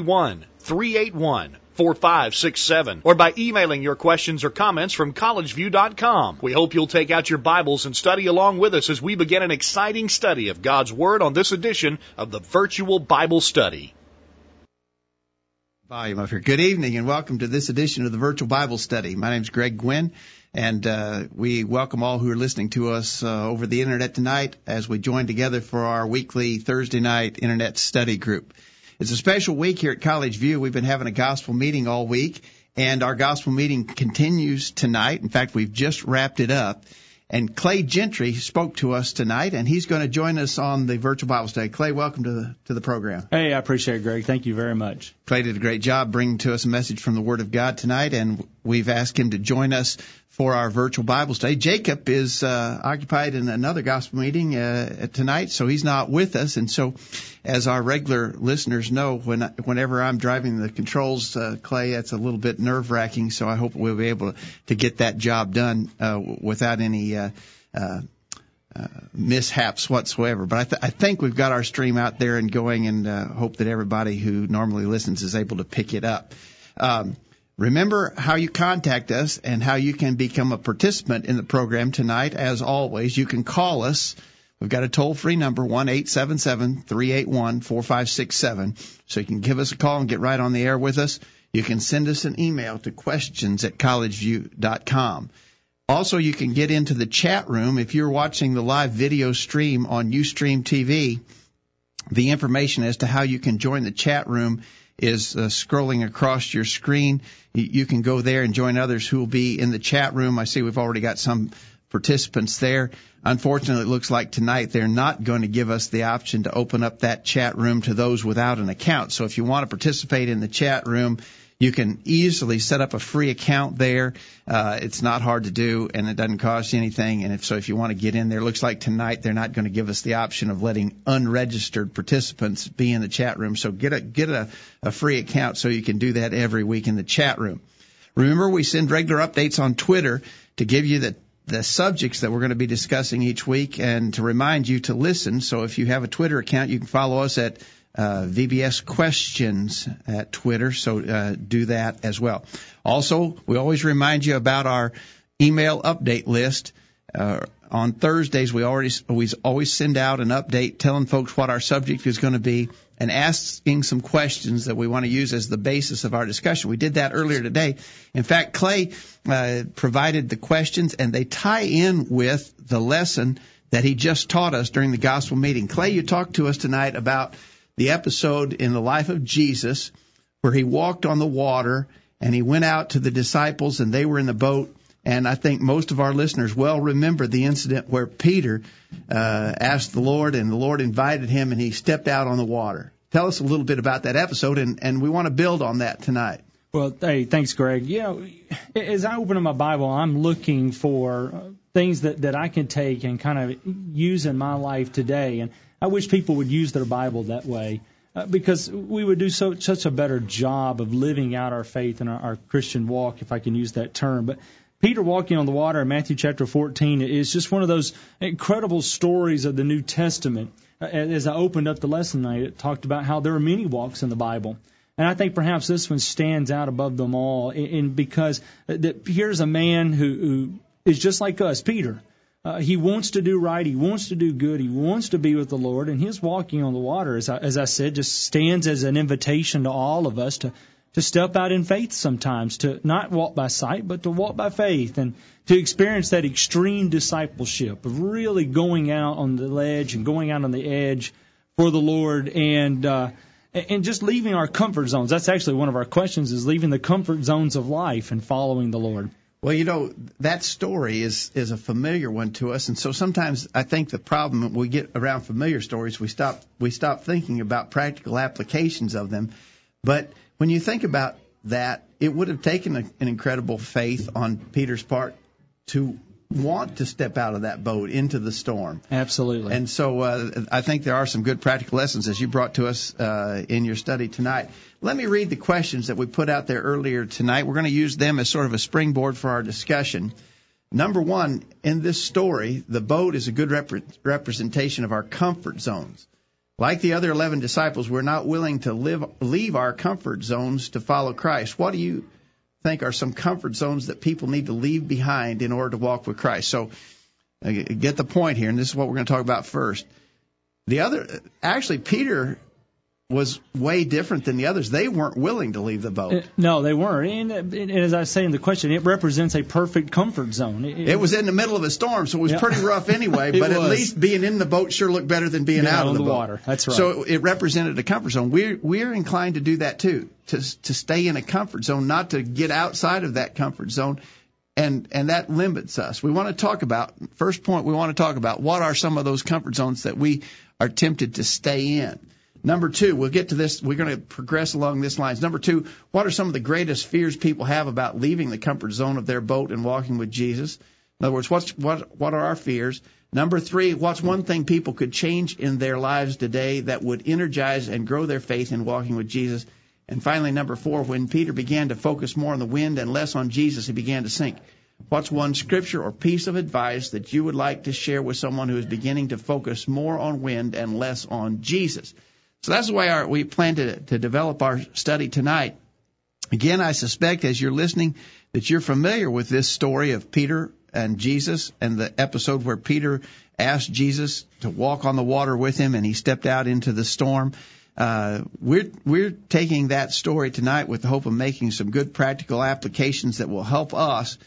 381 381 4567 or by emailing your questions or comments from collegeview.com. We hope you'll take out your Bibles and study along with us as we begin an exciting study of God's Word on this edition of the Virtual Bible Study. Volume up here. Good evening and welcome to this edition of the Virtual Bible Study. My name is Greg Gwin and uh, we welcome all who are listening to us uh, over the internet tonight as we join together for our weekly Thursday night internet study group. It's a special week here at College View. We've been having a gospel meeting all week, and our gospel meeting continues tonight. In fact, we've just wrapped it up. And Clay Gentry spoke to us tonight, and he's going to join us on the virtual Bible study. Clay, welcome to the to the program. Hey, I appreciate it, Greg. Thank you very much. Clay did a great job bringing to us a message from the Word of God tonight, and we've asked him to join us for our virtual Bible study. Jacob is uh, occupied in another gospel meeting uh, tonight, so he's not with us. And so, as our regular listeners know, when whenever I'm driving the controls, uh, Clay, that's a little bit nerve wracking. So I hope we'll be able to get that job done uh, without any. Uh, mishaps whatsoever. But I, th- I think we've got our stream out there and going, and uh, hope that everybody who normally listens is able to pick it up. Um, Remember how you contact us and how you can become a participant in the program tonight. As always, you can call us. We've got a toll free number, 1-877-381-4567. So you can give us a call and get right on the air with us. You can send us an email to questions at collegeview.com. Also, you can get into the chat room if you're watching the live video stream on Ustream TV. The information as to how you can join the chat room is uh, scrolling across your screen. You can go there and join others who will be in the chat room. I see we've already got some participants there. Unfortunately, it looks like tonight they're not going to give us the option to open up that chat room to those without an account. So if you want to participate in the chat room, you can easily set up a free account there. Uh, it's not hard to do, and it doesn't cost you anything. And if so, if you want to get in there, looks like tonight they're not going to give us the option of letting unregistered participants be in the chat room. So get a get a, a free account so you can do that every week in the chat room. Remember, we send regular updates on Twitter to give you the the subjects that we're going to be discussing each week and to remind you to listen. So if you have a Twitter account, you can follow us at uh, VBS questions at Twitter, so uh, do that as well. Also, we always remind you about our email update list. Uh, on Thursdays, we always always send out an update telling folks what our subject is going to be and asking some questions that we want to use as the basis of our discussion. We did that earlier today. In fact, Clay uh, provided the questions, and they tie in with the lesson that he just taught us during the gospel meeting. Clay, you talked to us tonight about the episode in the life of Jesus where he walked on the water and he went out to the disciples and they were in the boat. And I think most of our listeners well remember the incident where Peter uh, asked the Lord and the Lord invited him and he stepped out on the water. Tell us a little bit about that episode and, and we want to build on that tonight. Well, hey, thanks, Greg. You know, as I open up my Bible, I'm looking for things that, that I can take and kind of use in my life today. And I wish people would use their Bible that way. Uh, because we would do so such a better job of living out our faith and our, our Christian walk, if I can use that term. But Peter walking on the water in Matthew chapter 14 is just one of those incredible stories of the New Testament. Uh, as I opened up the lesson tonight, it talked about how there are many walks in the Bible. And I think perhaps this one stands out above them all, in, because that here's a man who, who is just like us, Peter. Uh, he wants to do right. He wants to do good. He wants to be with the Lord. And his walking on the water, as I, as I said, just stands as an invitation to all of us to, to step out in faith sometimes, to not walk by sight, but to walk by faith and to experience that extreme discipleship of really going out on the ledge and going out on the edge for the Lord and, uh, and just leaving our comfort zones. That's actually one of our questions is leaving the comfort zones of life and following the Lord. Well, you know, that story is, is a familiar one to us. And so sometimes I think the problem we get around familiar stories, we stop, we stop thinking about practical applications of them. But when you think about that, it would have taken a, an incredible faith on Peter's part to want to step out of that boat into the storm. Absolutely. And so uh, I think there are some good practical lessons as you brought to us uh, in your study tonight. Let me read the questions that we put out there earlier tonight. We're going to use them as sort of a springboard for our discussion. Number one, in this story, the boat is a good rep- representation of our comfort zones. Like the other 11 disciples, we're not willing to live, leave our comfort zones to follow Christ. What do you think are some comfort zones that people need to leave behind in order to walk with Christ. So uh, get the point here, and this is what we're going to talk about first. The other, actually, Peter was way different than the others. They weren't willing to leave the boat. Uh, no, they weren't. And, and, as I say in the question, it represents a perfect comfort zone. It, it was in the middle of a storm, so it was yeah. pretty rough anyway. but at least being in the boat sure looked better than being out of the, the water. That's right. So it represented a comfort zone. We're we're inclined to do that too, to to stay in a comfort zone, not to get outside of that comfort zone. And, and that limits us. We want to talk about, first point, we want to talk about what are some of those comfort zones that we are tempted to stay in. Number two, we'll get to this. We're going to progress along this lines. Number two, what are some of the greatest fears people have about leaving the comfort zone of their boat and walking with Jesus? In other words, what's, what, what are our fears? Number three, what's one thing people could change in their lives today that would energize and grow their faith in walking with Jesus? And finally, number four, when Peter began to focus more on the wind and less on Jesus, he began to sink. What's one scripture or piece of advice that you would like to share with someone who is beginning to focus more on wind and less on Jesus? So that's the way our, we plan to, to develop our study tonight. Again, I suspect as you're listening that you're familiar with this story of Peter and Jesus and the episode where Peter asked Jesus to walk on the water with him and he stepped out into the storm. Uh, we're we're taking that story tonight with the hope of making some good practical applications that will help us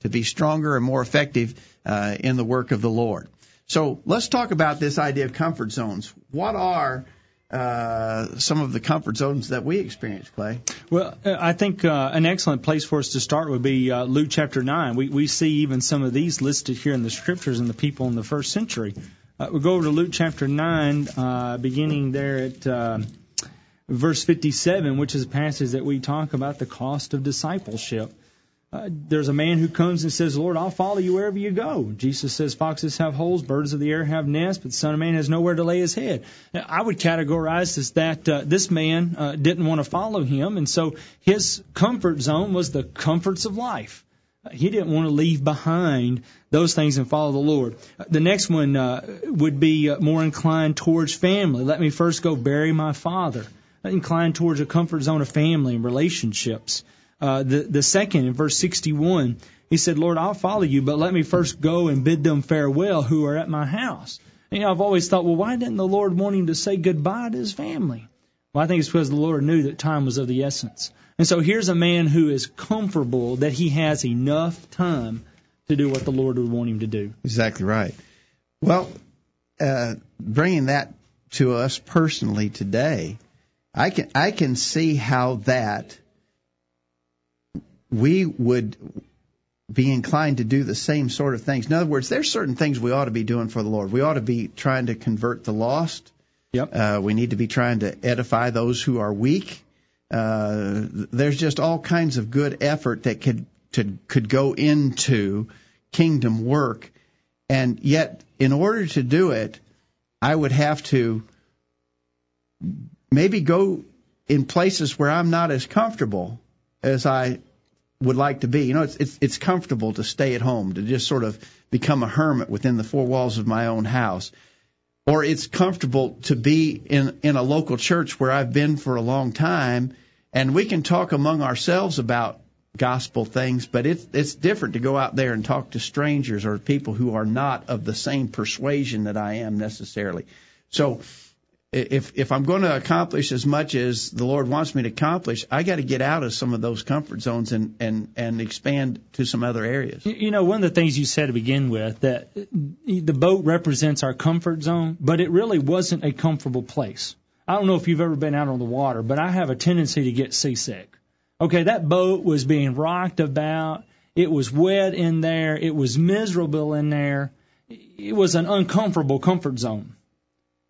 to be stronger and more effective uh, in the work of the Lord. So let's talk about this idea of comfort zones. What are uh, some of the comfort zones that we experience, Clay? Well, uh, I think uh, an excellent place for us to start would be uh, Luke chapter 9. We, we see even some of these listed here in the scriptures and the people in the first century. Uh, we'll go over to Luke chapter 9, uh, beginning there at verse 57, which is a passage that we talk about the cost of discipleship. Uh, there's a man who comes and says, Lord, I'll follow you wherever you go. Jesus says, Foxes have holes, birds of the air have nests, but the Son of Man has nowhere to lay his head. Now, I would categorize this that uh, this man uh, didn't want to follow him, and so his comfort zone was the comforts of life. He didn't want to leave behind those things and follow the Lord. The next one uh, would be uh, more inclined towards family. Let me first go bury my father. Inclined towards a comfort zone of family and relationships. Uh, the, the second in verse 61, he said, Lord, I'll follow you, but let me first go and bid them farewell who are at my house. And, you know, I've always thought, well, why didn't the Lord want him to say goodbye to his family? Well, I think it's because the Lord knew that time was of the essence. And so here's a man who is comfortable that he has enough time to do what the Lord would want him to do. Exactly right. Well, uh, bringing that to us personally today, I can I can see how that we would be inclined to do the same sort of things. In other words, there's certain things we ought to be doing for the Lord. We ought to be trying to convert the lost. Yep. Uh, we need to be trying to edify those who are weak. Uh, there's just all kinds of good effort that could to, could go into kingdom work, and yet, in order to do it, I would have to maybe go in places where I'm not as comfortable as I would like to be. You know, it's, it's it's comfortable to stay at home, to just sort of become a hermit within the four walls of my own house. Or it's comfortable to be in in a local church where I've been for a long time and we can talk among ourselves about gospel things, but it's it's different to go out there and talk to strangers or people who are not of the same persuasion that I am necessarily. So if if I'm going to accomplish as much as the Lord wants me to accomplish, I got to get out of some of those comfort zones and and and expand to some other areas. You know, one of the things you said to begin with that the boat represents our comfort zone, but it really wasn't a comfortable place. I don't know if you've ever been out on the water, but I have a tendency to get seasick. Okay, that boat was being rocked about. It was wet in there. It was miserable in there. It was an uncomfortable comfort zone.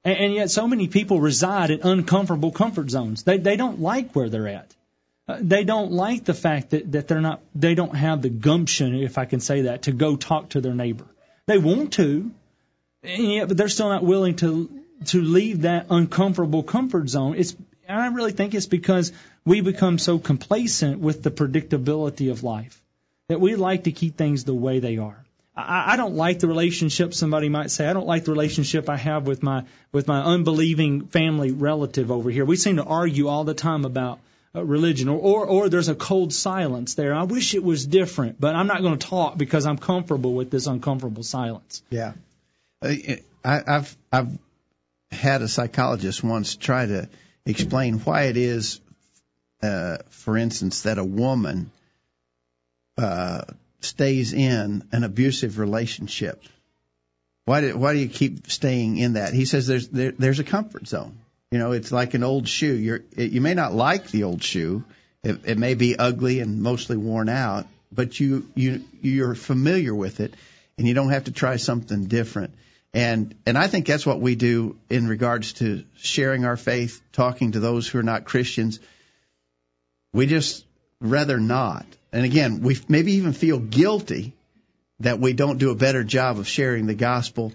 And, and yet, so many people reside in uncomfortable comfort zones. They they don't like where they're at. Uh, they don't like the fact that that they're not. They don't have the gumption, if I can say that, to go talk to their neighbor. They want to, and yet, but they're still not willing to to leave that uncomfortable comfort zone. It's I really think it's because we become so complacent with the predictability of life that we like to keep things the way they are. I, I don't like the relationship. Somebody might say, I don't like the relationship I have with my with my unbelieving family relative over here. We seem to argue all the time about uh, religion, or, or or there's a cold silence there. I wish it was different, but I'm not going to talk because I'm comfortable with this uncomfortable silence. Yeah, uh, I, I've I've had a psychologist once try to explain why it is, uh, for instance, that a woman uh, stays in an abusive relationship. Why do why do you keep staying in that? He says there's there, there's a comfort zone. You know, it's like an old shoe. It, you may not like the old shoe. It, it may be ugly and mostly worn out, but you you you're familiar with it, and you don't have to try something different. And and I think that's what we do in regards to sharing our faith, talking to those who are not Christians. We just rather not. And again, we maybe even feel guilty that we don't do a better job of sharing the gospel,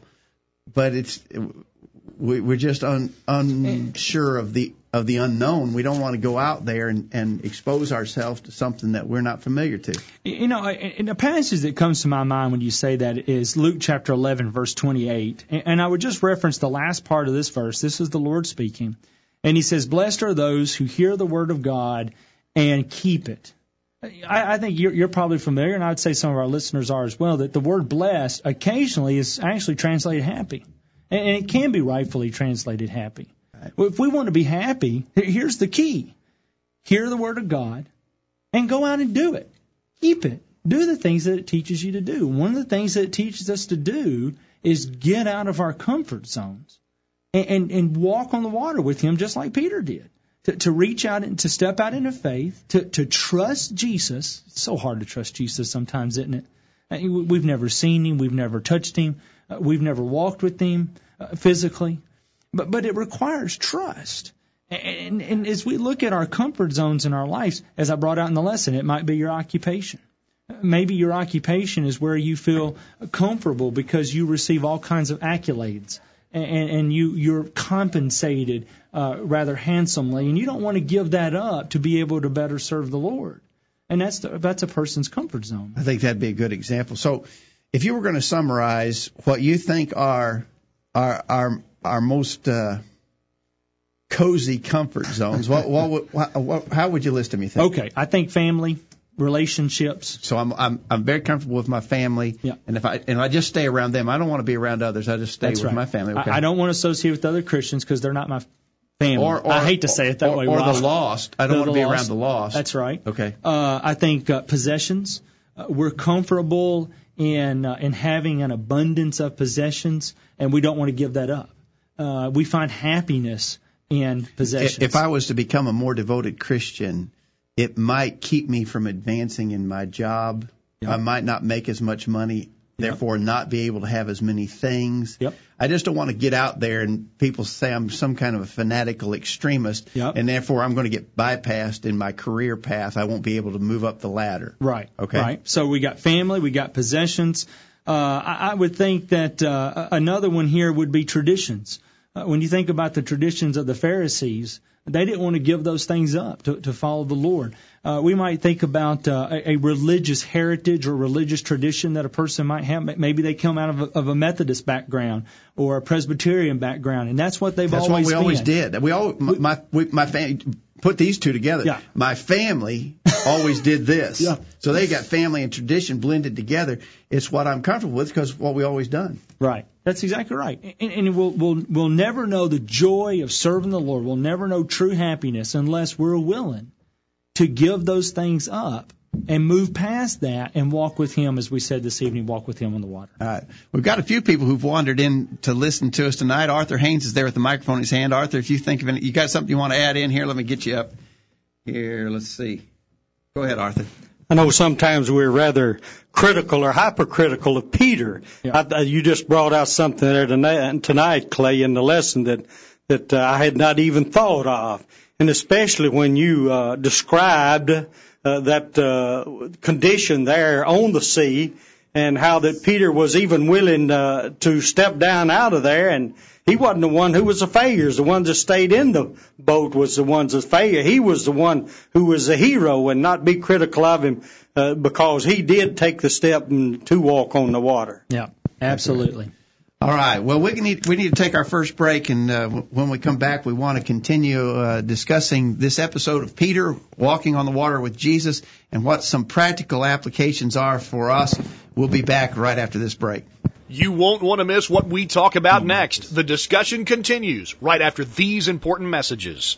but it's we, we're just un, unsure of the of the unknown. We don't want to go out there and, and expose ourselves to something that we're not familiar to. You know, in a passage that comes to my mind when you say that is Luke chapter 11, verse 28. And I would just reference the last part of this verse. This is the Lord speaking. And he says, Blessed are those who hear the word of God and keep it. I, I think you're, you're probably familiar, and I'd say some of our listeners are as well, that the word blessed occasionally is actually translated happy. And it can be rightfully translated happy. Well, if we want to be happy, here's the key. Hear the word of God and go out and do it. Keep it. Do the things that it teaches you to do. One of the things that it teaches us to do is get out of our comfort zones and, and, and walk on the water with Him just like Peter did. To, to reach out and to step out into faith, to, to trust Jesus. It's so hard to trust Jesus sometimes, isn't it? We've never seen Him. We've never touched Him. Uh, we've never walked with Him uh, physically. But but it requires trust. And, and as we look at our comfort zones in our lives, as I brought out in the lesson, it might be your occupation. Maybe your occupation is where you feel comfortable because you receive all kinds of accolades and, and you you're compensated uh, rather handsomely, and you don't want to give that up to be able to better serve the Lord. And that's the, that's a person's comfort zone. I think that'd be a good example. So, if you were going to summarize what you think are are our our most uh, cozy comfort zones. What, what, what, what, how would you list them? You think? Okay, I think family, relationships. So I'm I'm I'm very comfortable with my family. Yeah. And if I and I just stay around them, I don't want to be around others. I just stay That's with right. my family. Okay. I, I don't want to associate with other Christians because they're not my family. Or, or, I hate to say it that or, way. Or the lost. I don't The want to be lost. around the lost. That's right. Okay. Uh, I think uh, possessions. Uh, we're comfortable in uh, in having an abundance of possessions, and we don't want to give that up. Uh, we find happiness in possessions. If I was to become a more devoted Christian, it might keep me from advancing in my job. Yep. I might not make as much money, therefore not be able to have as many things. Yep. I just don't want to get out there and people say I'm some kind of a fanatical extremist, Yep. and therefore I'm going to get bypassed in my career path. I won't be able to move up the ladder. Right. Okay. Right. So we got family, we got possessions. Uh, I, I would think that uh, another one here would be traditions. Uh, when you think about the traditions of the Pharisees, they didn't want to give those things up to, to follow the Lord. Uh, we might think about uh, a, a religious heritage or religious tradition that a person might have. Maybe they come out of a, of a Methodist background or a Presbyterian background, and that's what they've That's always That's what we been. always did. We all my my, we, my family put these two together. Yeah. My family always did this. Yeah. So they got family and tradition blended together. It's what I'm comfortable with because what we always done. Right. That's exactly right. And, and we'll, we'll, we'll never know the joy of serving the Lord. We'll never know true happiness unless we're willing to give those things up and move past that and walk with Him, as we said this evening, walk with Him on the water. All right. We've got a few people who've wandered in to listen to us tonight. Arthur Haynes is there with the microphone in his hand. Arthur, if you think of any, you got something you want to add in here, let me get you up here. Let's see. Go ahead, Arthur. I know sometimes we're rather critical or hypercritical of Peter. Yeah. I, you just brought out something there tonight, Clay, in the lesson that that uh, I had not even thought of, and especially when you uh, described uh, that uh, condition there on the sea, and how that Peter was even willing uh, to step down out of there and he wasn't the one who was a failure. The ones that stayed in the boat was the ones that failed. He was the one who was a hero and not be critical of him uh, because he did take the step to walk on the water. Yeah, absolutely. All right. Well, we need we need to take our first break, and uh, when we come back, we want to continue uh, discussing this episode of Peter walking on the water with Jesus and what some practical applications are for us. We'll be back right after this break. You won't want to miss what we talk about next. The discussion continues right after these important messages.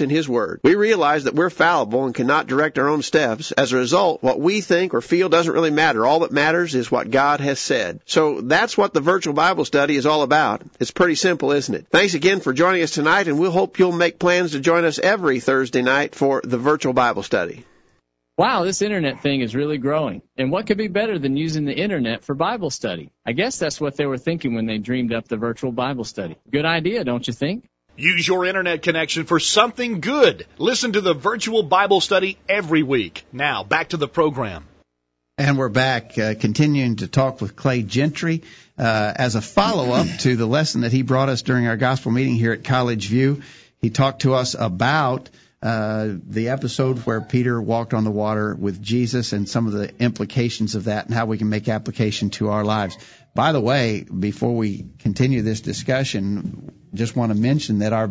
in His Word. We realize that we're fallible and cannot direct our own steps. As a result, what we think or feel doesn't really matter. All that matters is what God has said. So that's what the virtual Bible study is all about. It's pretty simple, isn't it? Thanks again for joining us tonight, and we'll hope you'll make plans to join us every Thursday night for the virtual Bible study. Wow, this internet thing is really growing. And what could be better than using the internet for Bible study? I guess that's what they were thinking when they dreamed up the virtual Bible study. Good idea, don't you think? Use your internet connection for something good. Listen to the virtual Bible study every week. Now, back to the program. And we're back, uh, continuing to talk with Clay Gentry uh, as a follow-up to the lesson that he brought us during our gospel meeting here at College View. He talked to us about uh, the episode where Peter walked on the water with Jesus and some of the implications of that and how we can make application to our lives. By the way, before we continue this discussion, just want to mention that our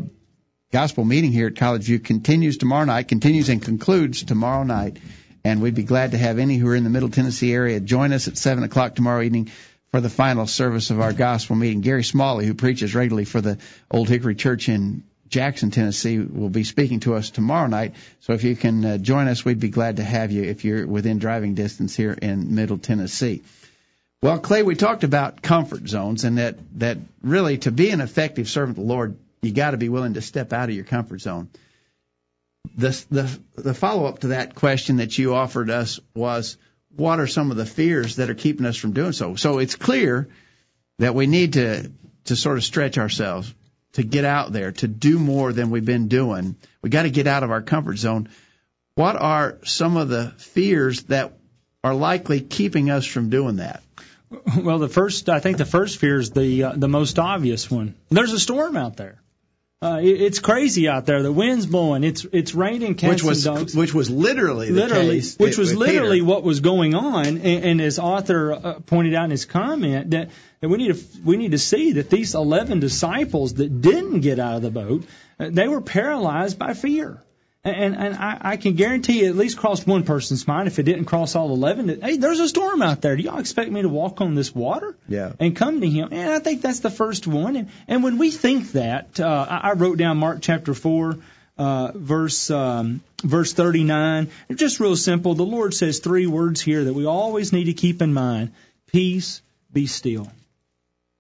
gospel meeting here at College View continues tomorrow night, continues and concludes tomorrow night. And we'd be glad to have any who are in the Middle Tennessee area join us at 7 o'clock tomorrow evening for the final service of our gospel meeting. Gary Smalley, who preaches regularly for the Old Hickory Church in Jackson, Tennessee, will be speaking to us tomorrow night. So if you can uh, join us, we'd be glad to have you if you're within driving distance here in Middle Tennessee. Well, Clay, we talked about comfort zones and that, that really to be an effective servant of the Lord, you got to be willing to step out of your comfort zone. The, the, the follow up to that question that you offered us was, what are some of the fears that are keeping us from doing so? So it's clear that we need to, to sort of stretch ourselves, to get out there, to do more than we've been doing. We got to get out of our comfort zone. What are some of the fears that are likely keeping us from doing that? Well, the first, I think the first fear is the uh, the most obvious one. There's a storm out there. Uh, it, it's crazy out there. The wind's blowing. It's it's raining cats which was and dogs. which was literally literally, which was literally Peter. what was going on. And, and as Arthur uh, pointed out in his comment, that, that we need to we need to see that these eleven disciples that didn't get out of the boat, uh, they were paralyzed by fear. And, and I, I can guarantee it at least crossed one person's mind if it didn't cross all 11 that, hey, there's a storm out there. Do y'all expect me to walk on this water? Yeah. And come to him? And I think that's the first one. And, and when we think that, uh, I I wrote down Mark chapter 4, uh, verse, um, verse 39. Just real simple. The Lord says three words here that we always need to keep in mind. Peace, be still.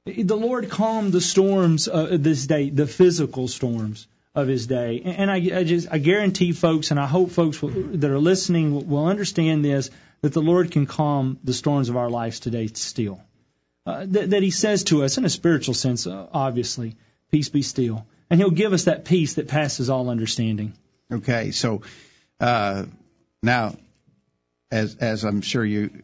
The Lord calmed the storms uh, this day, the physical storms of his day. And I, I just I guarantee folks, and I hope folks will, that are listening will, will understand this that the Lord can calm the storms of our lives today still. Uh, that, that He says to us in a spiritual sense, uh, obviously, peace be still, and He'll give us that peace that passes all understanding. Okay, so uh, now, as as I'm sure you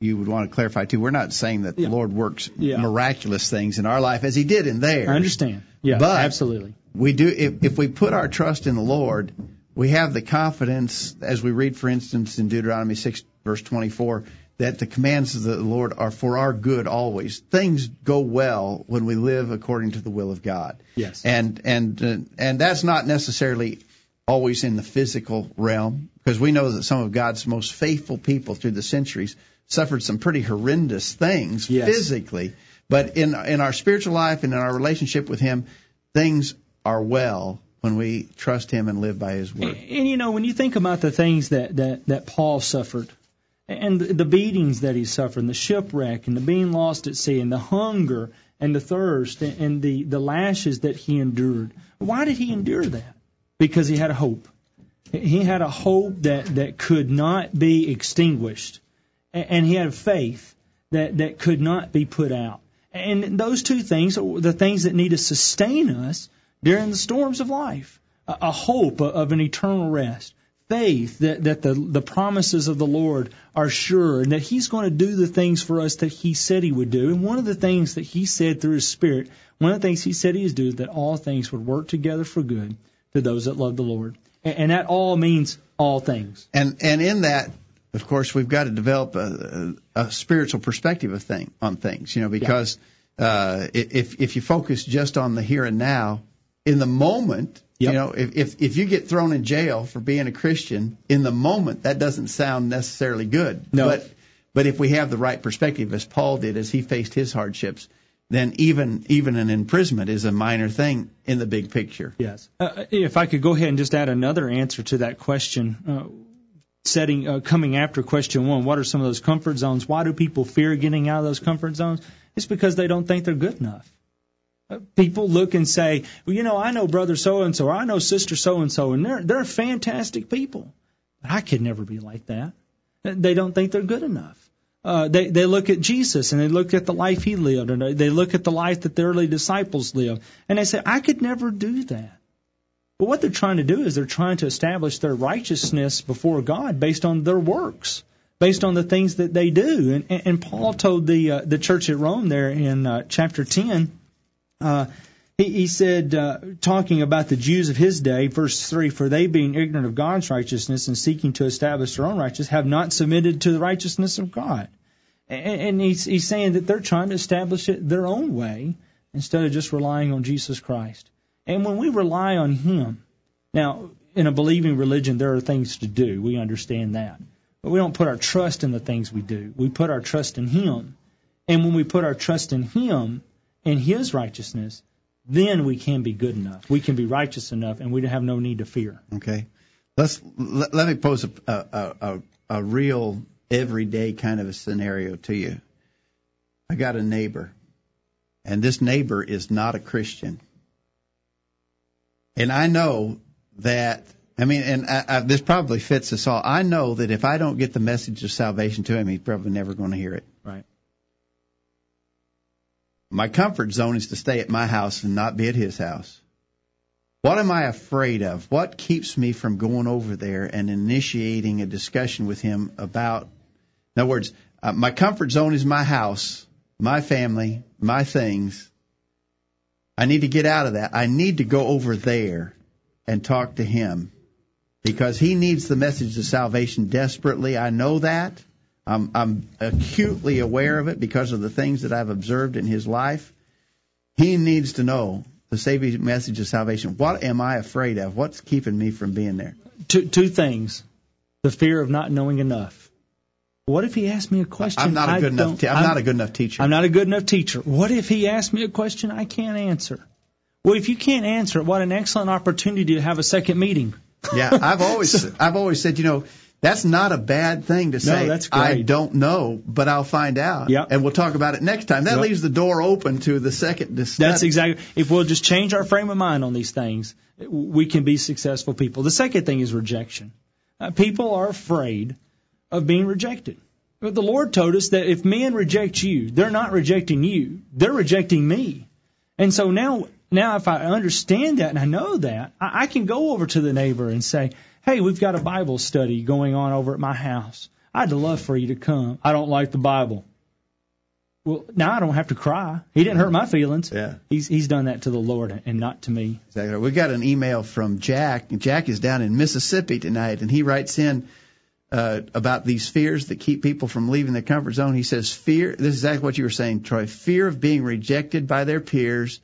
you would want to clarify too, we're not saying that Yeah. the Lord works Yeah. miraculous things in our life as He did in theirs. I understand. Yeah, But- absolutely. We do if if we put our trust in the Lord, we have the confidence, as we read, for instance, in Deuteronomy six verse twenty four. That the commands of the Lord are for our good always. Things go well when we live according to the will of God. Yes. And and uh, and that's not necessarily always in the physical realm because we know that some of God's most faithful people through the centuries suffered some pretty horrendous things Yes. physically. But in in our spiritual life and in our relationship with Him, things are well when we trust Him and live by His word. And you know, when you think about the things that that that Paul suffered, and the beatings that he suffered, and the shipwreck, and the being lost at sea, and the hunger, and the thirst, and the the lashes that he endured. Why did he endure that? Because he had a hope. He had a hope that that could not be extinguished, and he had a faith that that could not be put out. And those two things are the things that need to sustain us during the storms of life. A, a hope of an eternal rest, faith that, that the, the promises of the Lord are sure and that He's going to do the things for us that He said He would do. And one of the things that He said through His Spirit, one of the things He said He would do is that all things would work together for good to those that love the Lord. And, and that all means all things. And and in that, of course, we've got to develop a, a, spiritual perspective of thing on things. You know, because uh, if if you focus just on the here and now, in the moment, Yep. you know, if, if if you get thrown in jail for being a Christian, in the moment, that doesn't sound necessarily good. No. But but if we have the right perspective, as Paul did, as he faced his hardships, then even even an imprisonment is a minor thing in the big picture. Yes. Uh, if I could go ahead and just add another answer to that question, uh, setting uh, coming after question one, what are some of those comfort zones? Why do people fear getting out of those comfort zones? It's because they don't think they're good enough. People look and say, well, you know, I know brother so and so, I know sister so and so, and they're they're fantastic people. But I could never be like that. They don't think they're good enough. Uh, they they look at Jesus and they look at the life he lived, and they- look at the life that the early disciples lived, and they say, I could never do that. But what they're trying to do is they're trying to establish their righteousness before God based on their works, based on the things that they do. And, and, and Paul told the uh, the church at Rome there in uh, chapter 10, uh, he, he said, uh, talking about the Jews of his day, verse 3, For they, being ignorant of God's righteousness and seeking to establish their own righteousness, have not submitted to the righteousness of God. And, and he's, he's saying that they're trying to establish it their own way instead of just relying on Jesus Christ. And when we rely on Him, now, in a believing religion, there are things to do. We understand that. But we don't put our trust in the things we do. We put our trust in Him. And when we put our trust in Him and His righteousness, then we can be good enough. We can be righteous enough, and we have no need to fear. Okay, let's let, let me pose a, a a a real everyday kind of a scenario to you. I got a neighbor, and this neighbor is not a Christian, and I know that. I mean, and I, I, this probably fits us all. I know that if I don't get the message of salvation to him, he's probably never going to hear it. My comfort zone is to stay at my house and not be at his house. What am I afraid of? What keeps me from going over there and initiating a discussion with him about, in other words, uh, my comfort zone is my house, my family, my things. I need to get out of that. I need to go over there and talk to him because he needs the message of salvation desperately. I know that. I'm, I'm acutely aware of it because of the things that I've observed in his life. He needs to know the saving message of salvation. What am I afraid of? What's keeping me from being there? Two, two things the fear of not knowing enough. What if he asked me a question? I'm not a I good enough. Te- I'm, not a good enough teacher. I'm not a good enough teacher. What if he asked me a question I can't answer? Well, if you can't answer it, what an excellent opportunity to have a second meeting. yeah, I've always I've always said, you know, that's not a bad thing to say. that's I don't know, but I'll find out. Yep. And we'll talk about it next time. That Yep. leaves the door open to the second discussion. That's exactly. If we'll just change our frame of mind on these things, we can be successful people. The second thing is rejection. Uh, people are afraid of being rejected. But the Lord told us that if men reject you, they're not rejecting you; they're rejecting me. And so now, now if I understand that and I know that, I, I can go over to the neighbor and say, "Hey, we've got a Bible study going on over at my house. I'd love for you to come. I don't like the Bible." Well, now I don't have to cry. He didn't hurt my feelings. Yeah. He's he's done that to the Lord and not to me. Exactly. We got an email from Jack. Jack is down in Mississippi tonight, and he writes in uh, about these fears that keep people from leaving their comfort zone. He says, "Fear." This is exactly what you were saying, Troy. Fear of being rejected by their peers.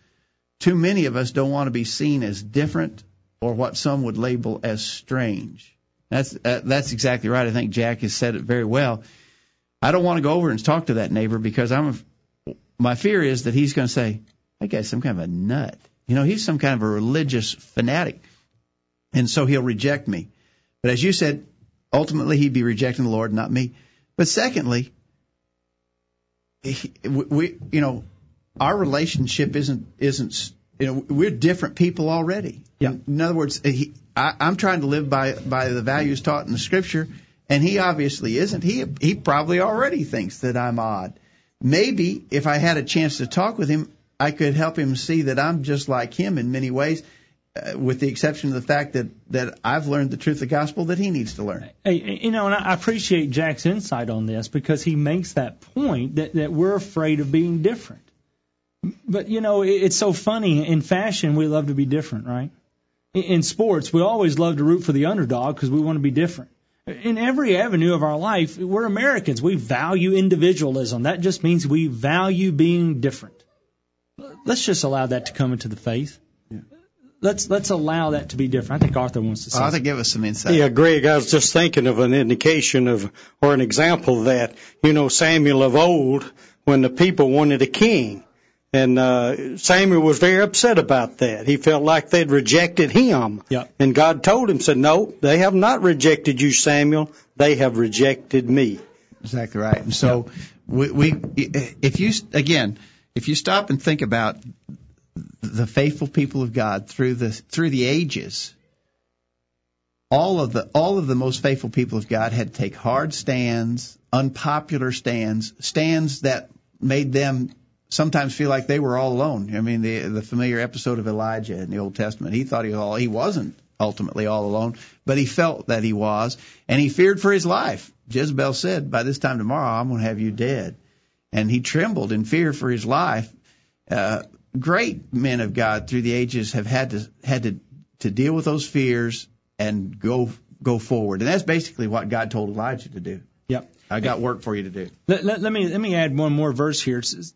Too many of us don't want to be seen as different or what some would label as strange. That's uh, that's exactly right. I think Jack has said it very well. I don't want to go over and talk to that neighbor because I'm. My fear is that he's going to say, "That guy's some kind of a nut." You know, he's some kind of a religious fanatic, and so he'll reject me. But as you said, ultimately he'd be rejecting the Lord, not me. But secondly, he, we, you know, our relationship isn't isn't you know we're different people already. Yeah. In other words, he, I, I'm trying to live by by the values taught in the Scripture, and he obviously isn't. He he probably already thinks that I'm odd. Maybe if I had a chance to talk with him, I could help him see that I'm just like him in many ways, uh, with the exception of the fact that that I've learned the truth of the gospel that he needs to learn. You know, and I appreciate Jack's insight on this because he makes that point that that we're afraid of being different. But you know, it's so funny. In fashion, we love to be different, right? In sports, we always love to root for the underdog because we want to be different. In every avenue of our life, we're Americans. We value individualism. That just means we value being different. Let's just allow that to come into the faith. Let's let's allow that to be different. I think Arthur wants to say. That. Arthur, give us some insight. Yeah, Greg, I was just thinking of an indication of, or an example of that, you know, Samuel of old, when the people wanted a king. And uh, Samuel was very upset about that. He felt like they'd rejected him. Yep. And God told him, said, No, they have not rejected you, Samuel. They have rejected me. Exactly right. And so we, we, if you again, if you stop and think about the faithful people of God through the through the ages, all of the all of the most faithful people of God had to take hard stands, unpopular stands, stands that made them sometimes feel like they were all alone. I mean, the the familiar episode of Elijah in the Old Testament. He thought he was all he wasn't ultimately all alone, but he felt that he was, and he feared for his life. Jezebel said, "By this time tomorrow, I'm going to have you dead," and he trembled in fear for his life. Uh, great men of God through the ages have had to had to to deal with those fears and go go forward, and that's basically what God told Elijah to do. Yep. I got work for you to do. Let, let, let me let me add one more verse here. It's,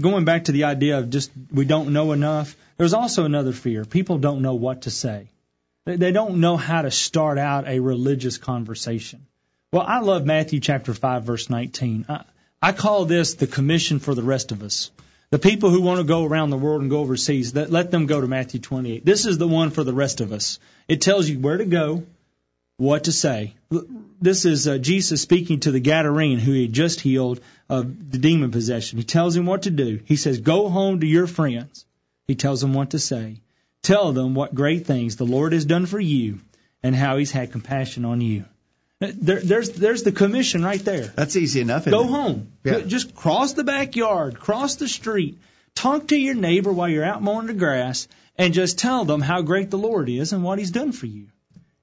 going back to the idea of just we don't know enough. There's also another fear. People don't know what to say. They, don't know how to start out a religious conversation. Well, I love Matthew chapter 5 verse 19. I, I call this the commission for the rest of us. The people who want to go around the world and go overseas, let them go to Matthew 28. This is the one for the rest of us. It tells you where to go, what to say. This is uh, Jesus speaking to the Gadarene who he had just healed of the demon possession. He tells him what to do. He says, Go home to your friends. He tells them what to say. Tell them what great things the Lord has done for you and how he's had compassion on you. There, there's there's the commission right there. That's easy enough. Go it? home. Yeah. Just cross the backyard, cross the street, talk to your neighbor while you're out mowing the grass, and just tell them how great the Lord is and what He's done for you.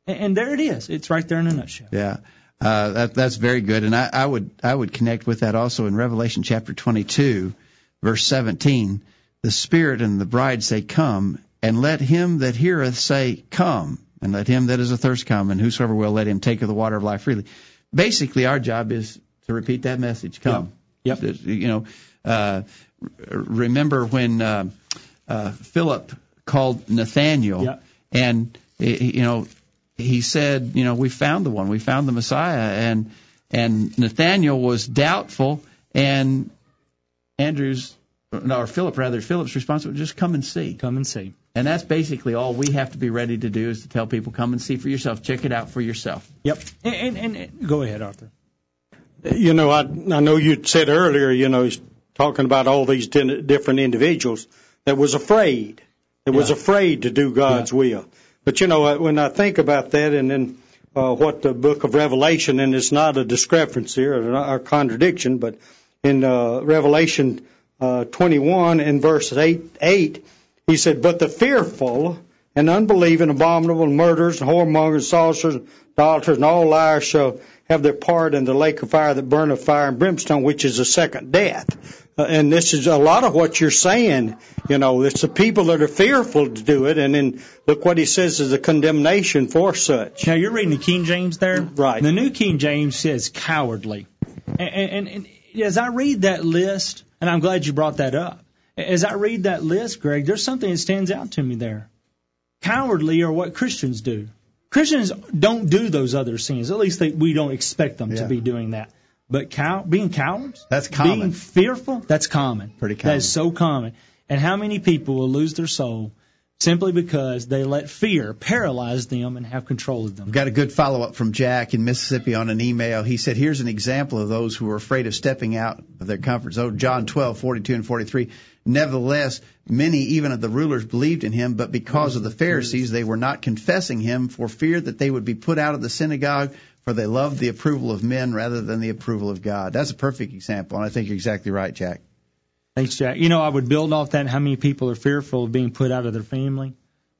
And, there it is. It's right there in a nutshell. Yeah. Uh, that, that's very good, and I, I would I would connect with that also in Revelation chapter 22, verse 17. The Spirit and the bride say, "Come," and let him that heareth say, "Come," and let him that is athirst come, and whosoever will, let him take of the water of life freely. Basically, our job is to repeat that message. Come. Yep. You know, uh, remember when uh, uh, Philip called Nathaniel, Yep. and you know he said, you know, we found the one, we found the Messiah, and and Nathaniel was doubtful, and Andrew's no, or Philip rather, Philip's response was just come and see. Come and see. And that's basically all we have to be ready to do is to tell people, come and see for yourself, check it out for yourself. Yep. And, and, and, and go ahead, Arthur. You know, I I know you said earlier, you know, he's talking about all these different individuals that was afraid, that was afraid to do God's will. But you know, when I think about that, and then uh, what the Book of Revelation, and it's not a discrepancy or a contradiction, but in uh, Revelation uh, 21 and verse 8, 8, he said, "But the fearful and unbelieving, abominable, murderers, and whoremongers, sorcerers, idolaters, and all liars shall have their part in the lake of fire that burneth fire and brimstone, which is the second death." Uh, and this is a lot of what you're saying. You know, it's the people that are fearful to do it, and then look what he says is a condemnation for such. Now you're reading the King James there, Right. The New King James says cowardly, and, and, and as I read that list, and I'm glad you brought that up. As I read that list, Greg, there's something that stands out to me there. cowardly are what Christians do. Christians don't do those other sins. At least they, we don't expect them Yeah. to be doing that. But cow, being cowards, That's common. Being fearful, that's common. Pretty common. is so common. And how many people will lose their soul simply because they let fear paralyze them and have control of them? We've got a good follow up from Jack in Mississippi on an email. He said, Here's an example of those who are afraid of stepping out of their comfort zone. John 12, 42 and 43. Nevertheless, many even of the rulers believed in him, but because of the Pharisees, they were not confessing him for fear that they would be put out of the synagogue, for they love the approval of men rather than the approval of God. That's a perfect example, and I think you're exactly right, Jack. Thanks, Jack. You know, I would build off that how many people are fearful of being put out of their family,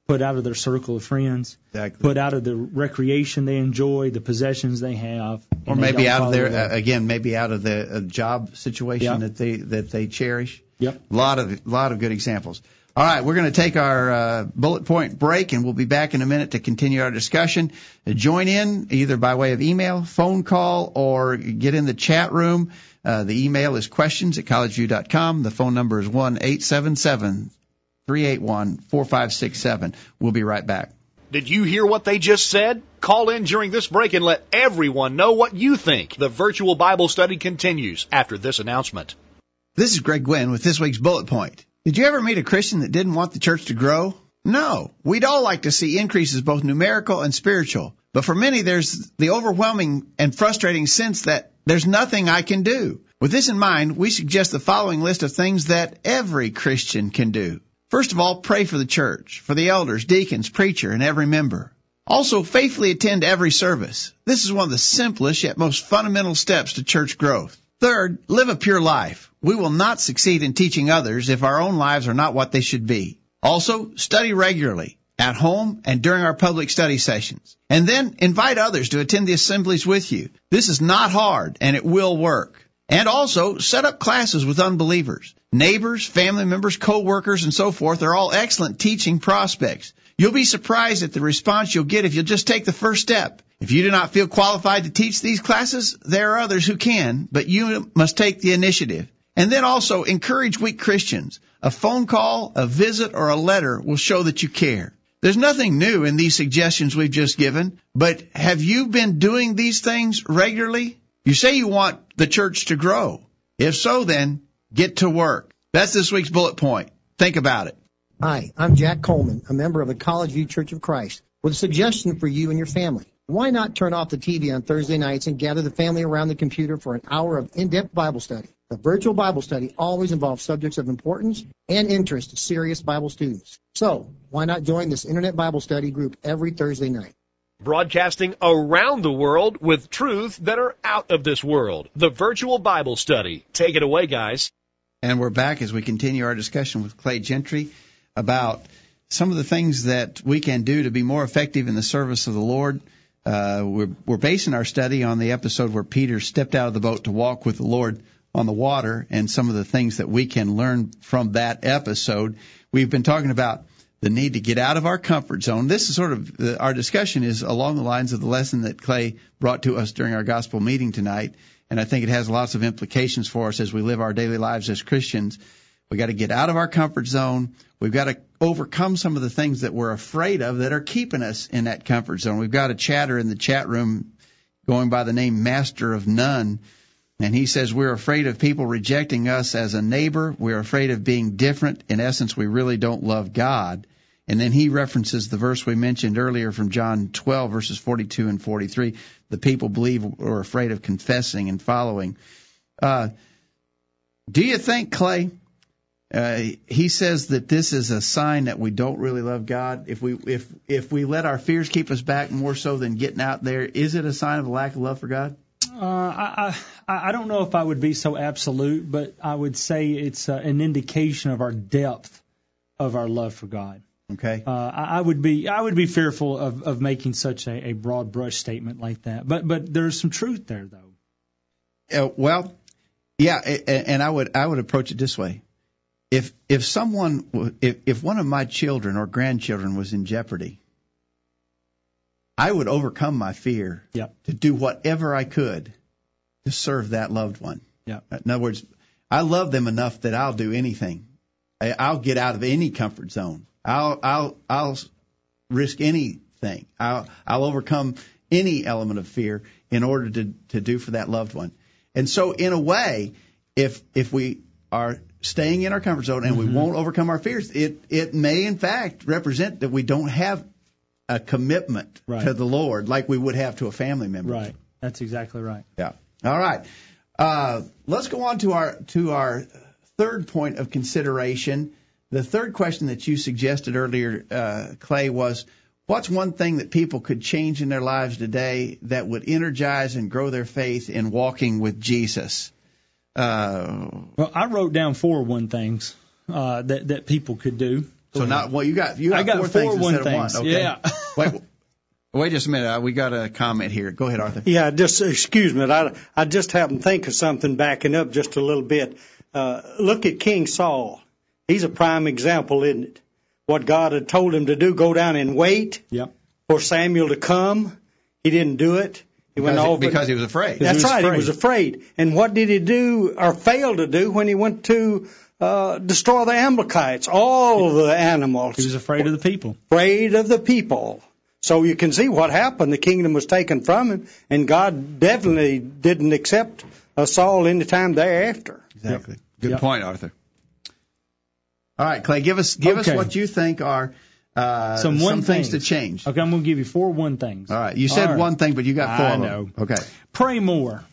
put out of their circle of friends, Exactly. put out of the recreation they enjoy, the possessions they have. Or maybe out of their that. uh, again, maybe out of the uh, job situation Yeah. that they that they cherish. Yep. A lot of lot of good examples. All right, we're going to take our uh, bullet point break, and we'll be back in a minute to continue our discussion. Uh, join in either by way of email, phone call, or get in the chat room. Uh, the email is questions at collegeview.com. The phone number is one eight seven seven three eight one four five six seven. We'll be right back. Did you hear what they just said? Call in during this break and let everyone know what you think. The virtual Bible study continues after this announcement. This is Greg Gwin with this week's bullet point. Did you ever meet a Christian that didn't want the church to grow? No. We'd all like to see increases both numerical and spiritual. But for many, there's the overwhelming and frustrating sense that there's nothing I can do. With this in mind, we suggest the following list of things that every Christian can do. First of all, pray for the church, for the elders, deacons, preacher, and every member. Also, faithfully attend every service. This is one of the simplest yet most fundamental steps to church growth. Third, live a pure life. We will not succeed in teaching others if our own lives are not what they should be. Also, study regularly, at home and during our public study sessions. And then invite others to attend the assemblies with you. This is not hard and it will work. And also, set up classes with unbelievers. Neighbors, family members, co-workers, and so forth are all excellent teaching prospects. You'll be surprised at the response you'll get if you'll just take the first step. If you do not feel qualified to teach these classes, there are others who can, but you must take the initiative. And then also encourage weak Christians. A phone call, a visit, or a letter will show that you care. There's nothing new in these suggestions we've just given, but have you been doing these things regularly? You say you want the church to grow. If so, then get to work. That's this week's bullet point. Think about it. Hi, I'm Jack Coleman, a member of the College View Church of Christ, with a suggestion for you and your family. Why not turn off the TV on Thursday nights and gather the family around the computer for an hour of in-depth Bible study? The virtual Bible study always involves subjects of importance and interest to serious Bible students. So, why not join this Internet Bible study group every Thursday night? Broadcasting around the world with truths that are out of this world. The virtual Bible study. Take it away, guys. And we're back as we continue our discussion with Clay Gentry about some of the things that we can do to be more effective in the service of the Lord. Uh, we're, we're basing our study on the episode where Peter stepped out of the boat to walk with the Lord on the water and some of the things that we can learn from that episode. We've been talking about the need to get out of our comfort zone. This is sort of uh, our discussion is along the lines of the lesson that Clay brought to us during our gospel meeting tonight, and I think it has lots of implications for us as we live our daily lives as Christians. We got to get out of our comfort zone. We've got to overcome some of the things that we're afraid of that are keeping us in that comfort zone. We've got a chatter in the chat room going by the name Master of None. And he says we're afraid of people rejecting us as a neighbor. We're afraid of being different. In essence, we really don't love God. And then he references the verse we mentioned earlier from John 12 verses 42 and 43. The people believe or are afraid of confessing and following. Uh, do you think, Clay, uh, he says that this is a sign that we don't really love God. If we if if we let our fears keep us back more so than getting out there, is it a sign of a lack of love for God? Uh, I, I I don't know if I would be so absolute, but I would say it's uh, an indication of our depth of our love for God. Okay. Uh, I, I would be I would be fearful of, of making such a, a broad brush statement like that. But but there's some truth there though. Uh, well, yeah, and I would I would approach it this way: if if someone if if one of my children or grandchildren was in jeopardy, I would overcome my fear Yep. to do whatever I could to serve that loved one. Yep. In other words, I love them enough that I'll do anything. I'll get out of any comfort zone. I'll I'll I'll risk anything. I'll, I'll overcome any element of fear in order to, to do for that loved one. And so, in a way, if if we are staying in our comfort zone and we won't overcome our fears, it it may in fact represent that we don't have a commitment Right. to the Lord like we would have to a family member. Right. That's exactly right. Yeah. All right. Uh, let's go on to our to our third point of consideration. The third question that you suggested earlier, uh, Clay, was what's one thing that people could change in their lives today that would energize and grow their faith in walking with Jesus? Uh, Well, I wrote down four one things uh, that that people could do. so not well, you got you got, I got four, four things one instead things. of one. Okay. Yeah. wait, wait just a minute. Uh, we got a comment here. Go ahead, Arthur. Yeah, just excuse me. I, I just happened to think of something backing up just a little bit. Uh, look at King Saul. He's a prime example, isn't it? What God had told him to do, go down and wait Yep. for Samuel to come. He didn't do it. He went Because, over. because he was afraid. That's was right. afraid. He was afraid. And what did he do or fail to do when he went to uh, destroy the Amalekites? All the animals He was afraid of the people. afraid of the people. So you can see what happened. The kingdom was taken from him, and God definitely didn't accept uh, Saul any time thereafter. Exactly. Good Yep. point, Arthur. All right, Clay, give us give us what you think are uh, Some one things to change. Okay, I'm going to give you four one things. All right, you said right. one thing, but you got four I know. Okay. Pray more.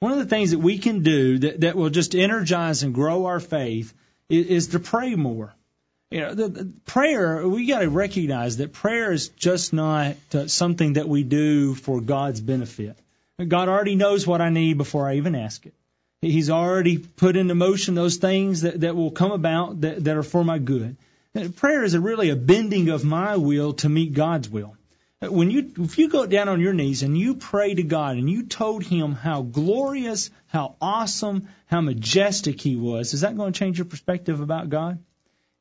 One of the things that we can do that, that will just energize and grow our faith is, is to pray more. You know, the, the prayer, we got to recognize that prayer is just not uh, something that we do for God's benefit. God already knows what I need before I even ask it. He's already put into motion those things that, that will come about that, that are for my good. Prayer is a, really a bending of my will to meet God's will. When you, if you go down on your knees and you pray to God and you told Him how glorious, how awesome, how majestic He was, is that going to change your perspective about God?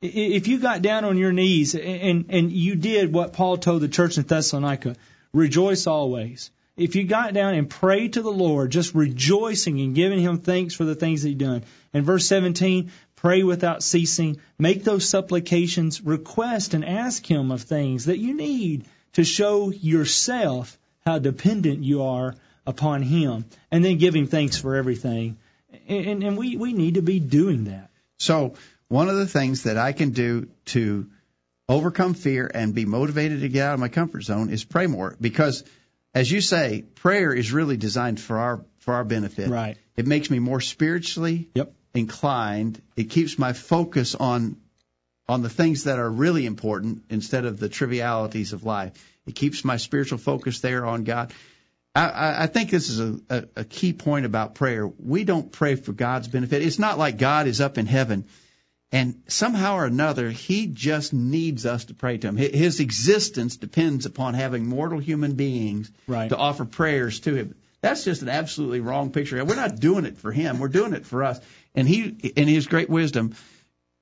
If you got down on your knees and, and you did what Paul told the church in Thessalonica, rejoice always. If you got down and prayed to the Lord, just rejoicing and giving Him thanks for the things that He's done. In verse 17, pray without ceasing, make those supplications, request and ask Him of things that you need to show yourself how dependent you are upon Him, and then give Him thanks for everything. And, and we, we need to be doing that. So one of the things that I can do to overcome fear and be motivated to get out of my comfort zone is pray more because as you say prayer is really designed for our for our benefit Right. it makes me more spiritually Yep. Inclined it keeps my focus on on the things that are really important instead of the trivialities of life it keeps my spiritual focus there on god I- I, think this is a, a, a key point about prayer. We don't pray for God's benefit. It's not like God is up in heaven and somehow or another he just needs us to pray to him. His existence depends upon having mortal human beings Right. to offer prayers to him. That's just an absolutely wrong picture. We're not doing it for him. We're doing it for us. And he, in his great wisdom,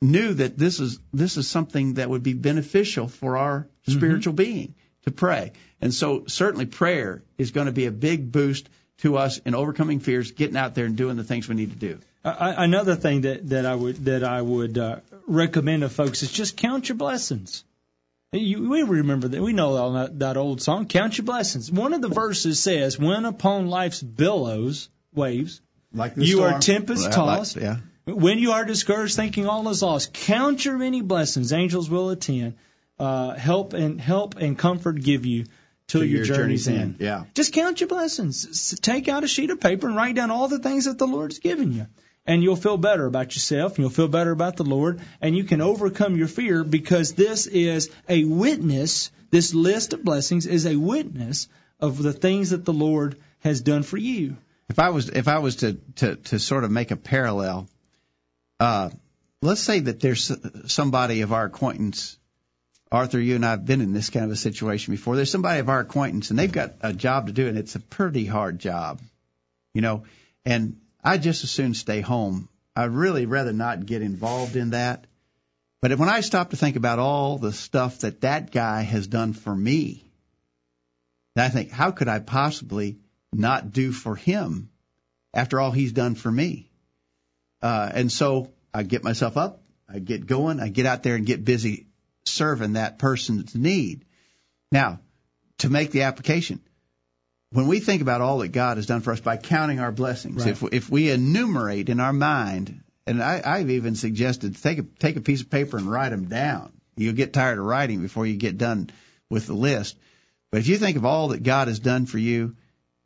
knew that this is this is something that would be beneficial for our spiritual being to pray. And so certainly prayer is going to be a big boost to us in overcoming fears, getting out there and doing the things we need to do. Another thing that, that I would that I would uh, recommend to folks is just count your blessings. You, we remember that we know that, that old song, "Count Your Blessings." One of the verses says, "When upon life's billows, waves, Like the you storm. are tempest Well, like- tossed. yeah. When you are discouraged, thinking all is lost, count your many blessings. Angels will attend, uh, help and help and comfort give you till To your, your journey's journey's end. end, yeah. Just count your blessings. Take out a sheet of paper and write down all the things that the Lord's given you. And you'll feel better about yourself, and you'll feel better about the Lord, and you can overcome your fear because this is a witness. This list of blessings is a witness of the things that the Lord has done for you. If I was if I was to to to sort of make a parallel, uh, let's say that there's somebody of our acquaintance. Arthur, you and I have been in this kind of a situation before. There's somebody of our acquaintance, and they've got a job to do, and it's a pretty hard job, you know. And I just as soon stay home. I'd really rather not get involved in that. But when I stop to think about all the stuff that that guy has done for me, I think, how could I possibly not do for him after all he's done for me? Uh, and so I get myself up, I get going, I get out there and get busy serving that person's need. Now, to make the application, when we think about all that God has done for us by counting our blessings, Right. if if we enumerate in our mind, and I, I've even suggested take a take a piece of paper and write them down. You'll get tired of writing before you get done with the list. But if you think of all that God has done for you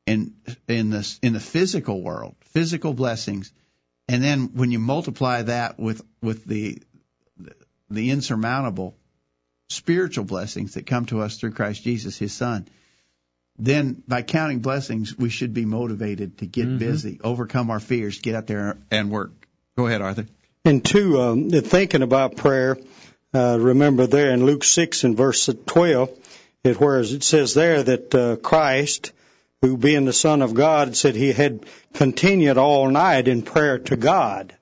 in in the in the physical world, physical blessings, and then when you multiply that with with the the insurmountable spiritual blessings that come to us through Christ Jesus, His Son, then by counting blessings, we should be motivated to get busy, overcome our fears, get out there and work. Go ahead, Arthur. And two, um, thinking about prayer, uh, remember there in Luke 6 and verse 12, it, whereas it says there that uh, Christ, who being the Son of God, said he had continued all night in prayer to God.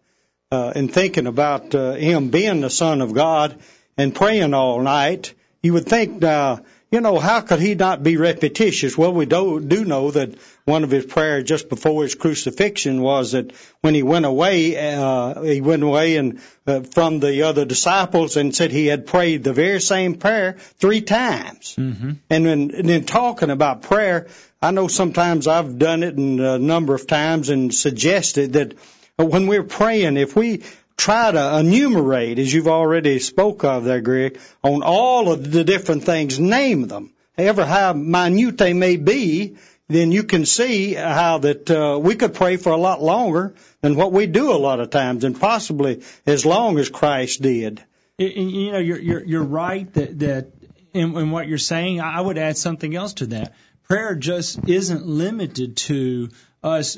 Uh, and thinking about uh, him being the Son of God and praying all night, you would think, uh, you know, how could he not be repetitious? Well, we do, do know that one of his prayers just before his crucifixion was that when he went away, uh, he went away and uh, from the other disciples and said he had prayed the very same prayer three times. Mm-hmm. And then, and then talking about prayer, I know sometimes I've done it and a number of times and suggested that when we're praying, if we try to enumerate, as you've already spoke of there, Greg, on all of the different things, name them, however how minute they may be, then you can see how that uh, we could pray for a lot longer than what we do a lot of times, and possibly as long as Christ did. You know, you're you're you're right that that in, in what you're saying. I would add something else to that. Prayer just isn't limited to us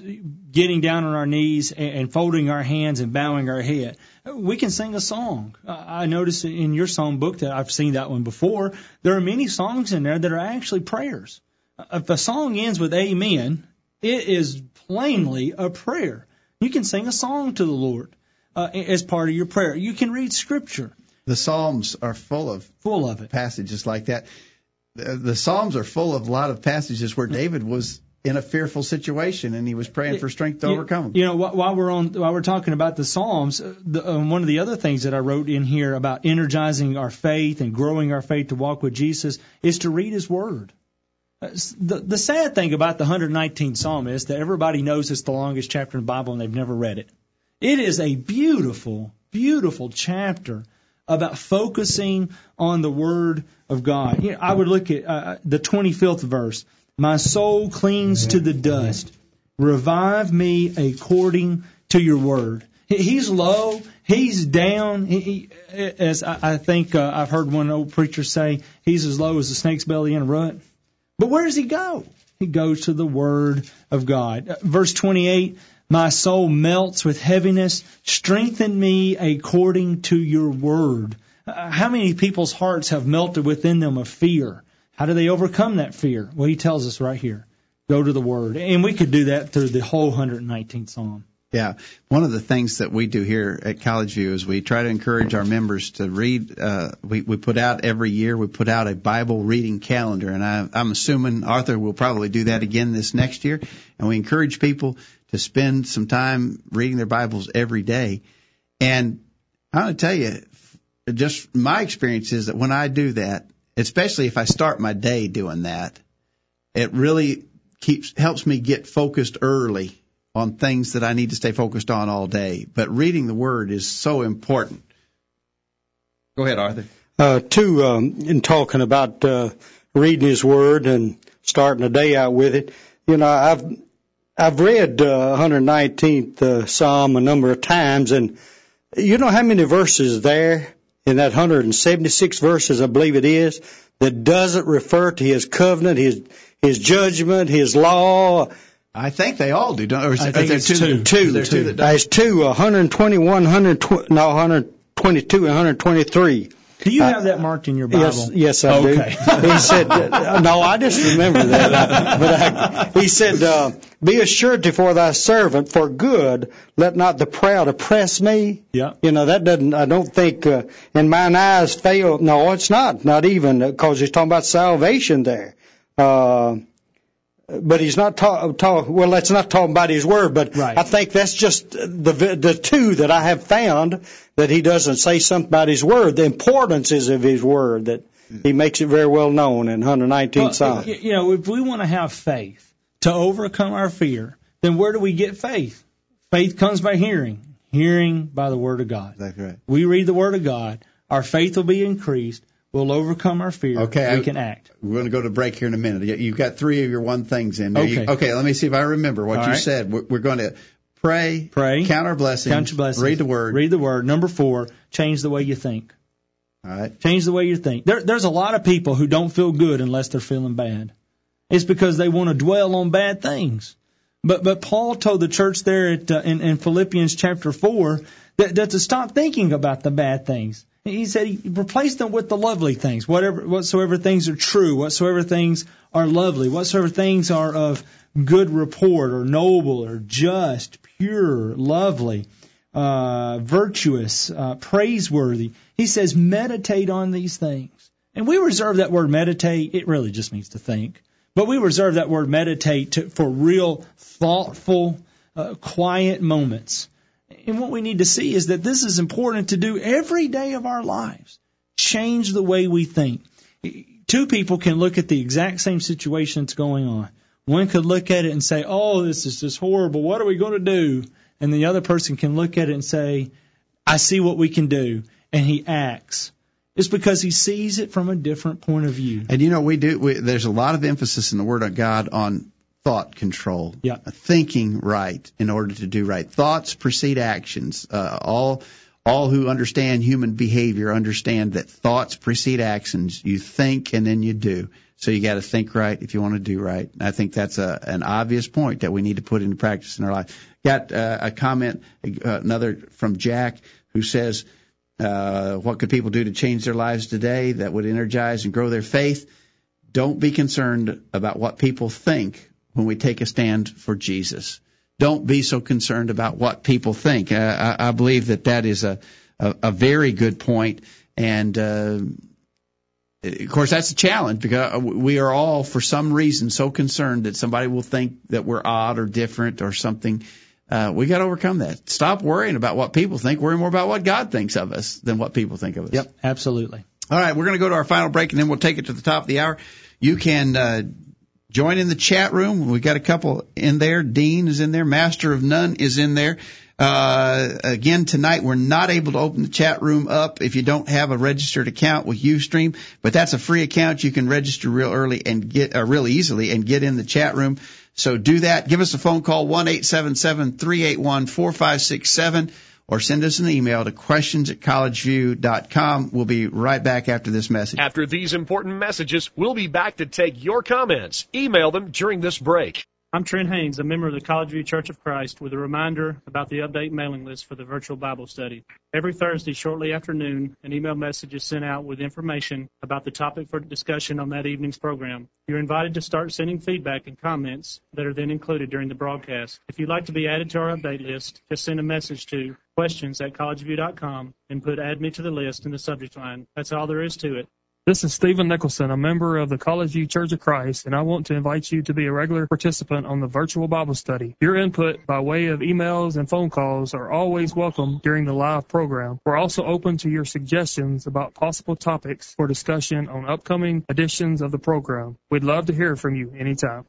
getting down on our knees and, folding our hands and bowing our head. We can sing a song. I noticed in your song book that I've seen that one before. There are many songs in there that are actually prayers. If a song ends with Amen, it is plainly a prayer. You can sing a song to the Lord uh, as part of your prayer. You can read Scripture The Psalms are full of full of it. passages like that. The, the Psalms are full of a lot of passages where David was in a fearful situation and he was praying for strength to You- overcome them. You know, while we're on, while we're talking about the Psalms, uh, the, um, one of the other things that I wrote in here about energizing our faith and growing our faith to walk with Jesus is to read His Word. Uh, The, the sad thing about the 119th Psalm is that everybody knows it's the longest chapter in the Bible and they've never read it. It is a beautiful, beautiful chapter about focusing on the Word of God. You know, I would look at uh, the 25th verse. My soul clings to the dust. Revive me according to your word. He's low. He's down. He, as I, I think uh, I've heard one old preacher say, he's as low as a snake's belly in a rut. But where does he go? He goes to the Word of God. Uh, Verse 28 My soul melts with heaviness. Strengthen me according to your Word. Uh, how many people's hearts have melted within them of fear? How do they overcome that fear? Well, he tells us right here go to the Word. And we could do that through the whole 119th Psalm. Yeah. One of the things that we do here at College View is we try to encourage our members to read. Uh, we, we put out every year, we put out a Bible reading calendar. And I, I'm assuming Arthur will probably do that again this next year. And we encourage people to spend some time reading their Bibles every day. And I'm going to tell you, just my experience is that when I do that, especially if I start my day doing that, it really keeps helps me get focused early on things that I need to stay focused on all day. But reading the Word is so important. Go ahead, Arthur. Uh, two, um, in talking about uh, reading His Word and starting the day out with it, you know, I've I've read uh, 119th uh, Psalm a number of times, and you know how many verses there in that 176 verses, I believe it is, that doesn't refer to His covenant, His His judgment, His law. I think they all do. Don't, or is, I are think there it's two, two. Two. There's two that don't. There's two, 121, 120, no, 122, and 123. Do you have that marked in your Bible? Yes, yes, I Okay. do. He said, uh, no, I just remember that. But I, he said, uh, "Be assured for thy servant for good. Let not the proud oppress me." Yeah. You know that doesn't. I don't think. Uh, and mine eyes fail. No, it's not. Not even because he's talking about salvation there. But he's not talking. Talk, well, that's not talking about his word, but Right. I think that's just the the two that I have found that he doesn't say something about his word. The importance is of his word that he makes it very well known in 119 Well, Psalm. You know, if we want to have faith to overcome our fear, then where do we get faith? Faith comes by hearing, hearing by the Word of God. That's right. We read the Word of God, our faith will be increased, we'll overcome our fear, Okay, we can act. We're going to go to break here in a minute. You- You've got three of your one things in there. You- Okay. okay, let me see if I remember what All you right. said. We're, we're going to pray, Pray, count our blessings, count your blessings, read the word. Read the Word. Number four, change the way you think. All right. Change the way you think. There, there's a lot of people who don't feel good unless they're feeling bad. It's because they want to dwell on bad things. But but Paul told the church there at, uh, in, in Philippians chapter four that, that to stop thinking about the bad things. He said he replaced them with the lovely things. Whatever whatsoever things are true, whatsoever things are lovely, whatsoever things are of good report or noble or just, pure, lovely uh, virtuous, uh, praiseworthy. He says, meditate on these things. And we reserve that word meditate. It really just means to think. But we reserve that word meditate to, for real, thoughtful, uh, quiet moments. And what we need to see is that this is important to do every day of our lives. Change the way we think. Two people can look at the exact same situation that's going on. One could look at it and say, oh, this is just horrible. What are we going to do? And the other person can look at it and say, I see what we can do. And he acts. It's because he sees it from a different point of view. And you know, we do. We, there's a lot of emphasis in the Word of God on thought control, Yeah. thinking right in order to do right. Thoughts precede actions. Uh, all all who understand human behavior understand that thoughts precede actions. You think and then you do. So you got to think right if you want to do right. And I think that's a, an obvious point that we need to put into practice in our life. Got uh, a comment, uh, another from Jack, who says, uh, "What could people do to change their lives today that would energize and grow their faith?" Don't be concerned about what people think when we take a stand for Jesus. Don't be so concerned about what people think. Uh, I, I believe that that is a, a, a very good point, and uh, of course that's a challenge because we are all, for some reason, so concerned that somebody will think that we're odd or different or something. Uh, we got to overcome that. Stop worrying about what people think. Worry more about what God thinks of us than what people think of us. Yep, absolutely. All right, we're going to go to our final break, and then we'll take it to the top of the hour. You can uh, Join in the chat room. We got a couple in there. Dean is in there. Master of None is in there. Uh, again, tonight we're not able to open the chat room up if you don't have a registered account with Ustream, but that's a free account. You can register real early and get, uh, real easily and get in the chat room. So do that. Give us a phone call, 1-877-381-4567 or send us an email to questions at collegeview.com. We'll be right back after this message. After these important messages, we'll be back to take your comments. Email them during this break. I'm Trent Haynes, a member of the College View Church of Christ, with a reminder about the update mailing list for the virtual Bible study. Every Thursday, shortly after noon, an email message is sent out with information about the topic for discussion on that evening's program. You're invited to start sending feedback and comments that are then included during the broadcast. If you'd like to be added to our update list, just send a message to questions at collegeview.com and put add me to the list in the subject line. That's all there is to it. This is Stephen Nicholson, a member of the College View Church of Christ, and I want to invite you to be a regular participant on the virtual Bible study. Your input by way of emails and phone calls are always welcome during the live program. We're also open to your suggestions about possible topics for discussion on upcoming editions of the program. We'd love to hear from you anytime.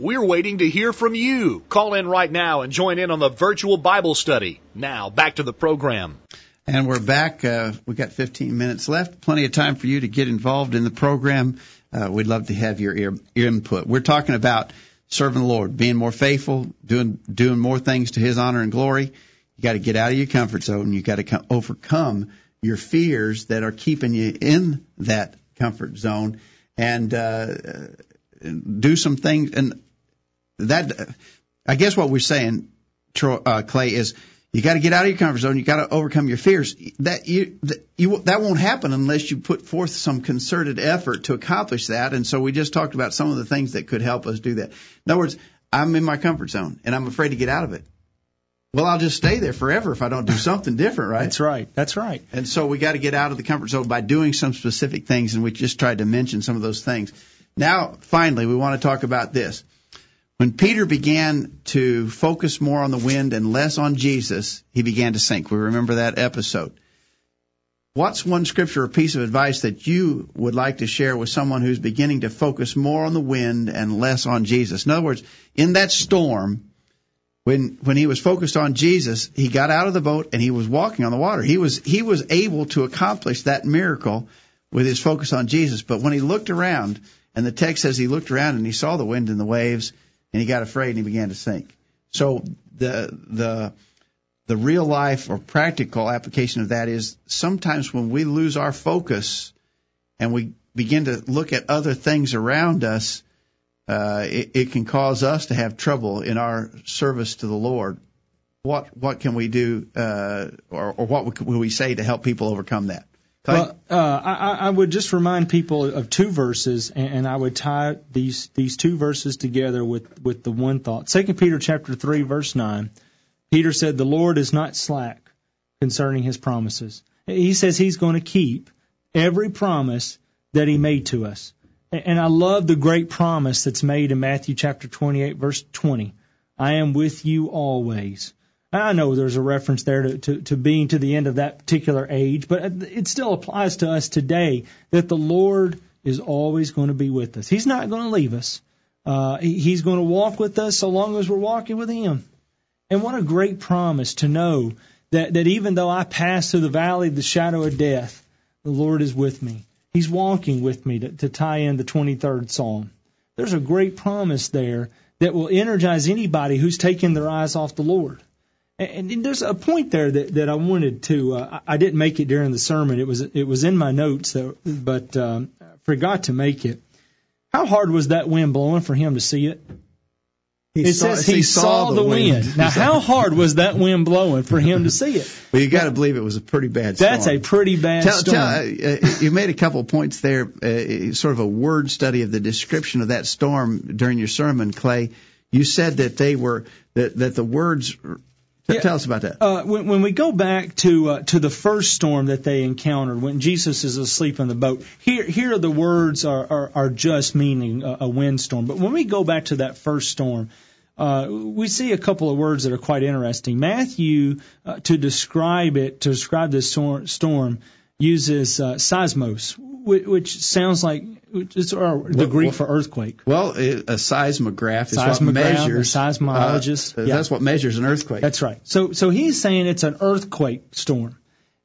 We're waiting to hear from you. Call in right now and join in on the virtual Bible study. Now, back to the program. And we're back. Uh, we've got 15 minutes left. Plenty of time for you to get involved in the program. Uh, we'd love to have your, your input. We're talking about serving the Lord, being more faithful, doing doing more things to His honor and glory. You got to get out of your comfort zone. You got to co- overcome your fears that are keeping you in that comfort zone, and uh, do some things. And that, I guess, what we're saying, Troy, uh, Clay, is you got to get out of your comfort zone. You got to overcome your fears. That you, that you that won't happen unless you put forth some concerted effort to accomplish that. And so we just talked about some of the things that could help us do that. In other words, I'm in my comfort zone and I'm afraid to get out of it. Well, I'll just stay there forever if I don't do something different, right? That's right. That's right. And so we got to get out of the comfort zone by doing some specific things, and we just tried to mention some of those things. Now, finally, we want to talk about this. When Peter began to focus more on the wind and less on Jesus, he began to sink. We remember that episode. What's one scripture or piece of advice that you would like to share with someone who's beginning to focus more on the wind and less on Jesus? In other words, in that storm, when when he was focused on Jesus, he got out of the boat and he was walking on the water. He was he was able to accomplish that miracle with his focus on Jesus. But when he looked around, and the text says he looked around and he saw the wind and the waves, and he got afraid and he began to sink. So the the the real life or practical application of that is sometimes when we lose our focus and we begin to look at other things around us, uh, it, it can cause us to have trouble in our service to the Lord. What what can we do, uh, or, or what will we say to help people overcome that? Well, uh, I, I would just remind people of two verses, and, and I would tie these these two verses together with with the one thought. Second Peter chapter three verse nine. Peter said, The Lord is not slack concerning his promises. He says he's going to keep every promise that he made to us. And I love the great promise that's made in Matthew chapter 28, verse 20. I am with you always. I know there's a reference there to, to, to being to the end of that particular age, but it still applies to us today that the Lord is always going to be with us. He's not going to leave us. Uh, he's going to walk with us so long as we're walking with Him. And what a great promise to know that, that even though I pass through the valley of the shadow of death, the Lord is with me. He's walking with me to, to tie in the 23rd Psalm. There's a great promise there that will energize anybody who's taken their eyes off the Lord. And, and there's a point there that, that I wanted to. Uh, I didn't make it during the sermon. It was it was in my notes, but um, forgot to make it. How hard was that wind blowing for him to see it? He it saw, says he, saw, saw the wind. wind. Now, how hard was that wind blowing for him to see it? Well, you got to believe it was a pretty bad storm. That's a pretty bad tell, storm. Tell, uh, you made a couple points there, uh, sort of a word study of the description of that storm during your sermon, Clay. You said that they were that that the words Yeah. Tell us about that. Uh, when, when we go back to uh, to the first storm that they encountered, when Jesus is asleep in the boat, here here the words are are, are just meaning a, a windstorm. But when we go back to that first storm, uh, we see a couple of words that are quite interesting. Matthew, uh, to describe it, to describe this storm, storm uses uh, seismos, which, which sounds like it's or the What- Greek what- for earthquake. Well, it- a seismograph is what measures. a seismologist. uh, Yeah. That's what measures an earthquake. That's right. So so he's saying it's an earthquake storm,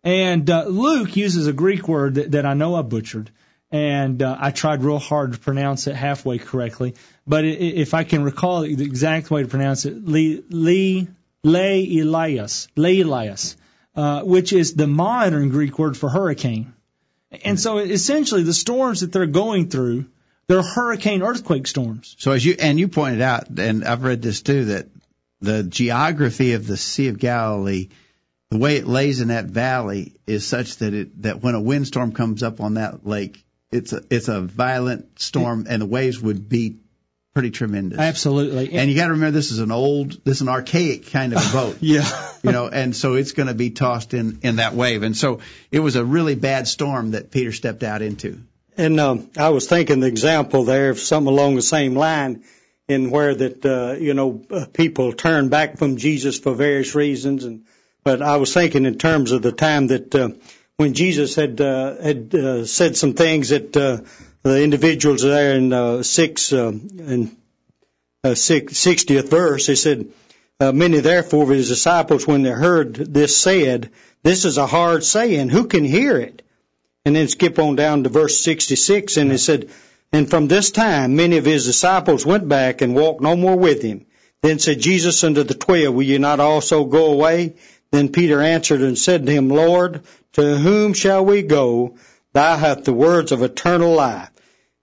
and uh, Luke uses a Greek word that, that I know I butchered, and uh, I tried real hard to pronounce it halfway correctly. But i- i- if I can recall the exact way to pronounce it, le le le Elias, le Elias, uh, which is the modern Greek word for hurricane. And so essentially, the storms that they're going through, they're hurricane earthquake storms. So as you and you pointed out, and I've read this too, that the geography of the Sea of Galilee, the way it lays in that valley, is such that it that when a windstorm comes up on that lake, it's a it's a violent storm, and the waves would be pretty tremendous. Absolutely. And you got to remember, this is an old, this is an archaic kind of a boat. yeah. you know, and so it's going to be tossed in in that wave, and so it was a really bad storm that Peter stepped out into. And um, I was thinking the example there of something along the same line, in where that uh, you know uh, people turn back from Jesus for various reasons, and but I was thinking in terms of the time that uh, when Jesus had uh, had uh, said some things that uh, the individuals there in uh, six uh, in uh, sixtieth verse, he said. Uh, many therefore of his disciples, when they heard this said, This is a hard saying, who can hear it? And then skip on down to verse 66, and it said, And from this time many of his disciples went back and walked no more with him. Then said Jesus unto the twelve, Will ye not also go away? Then Peter answered and said to him, Lord, to whom shall we go? Thou hast the words of eternal life.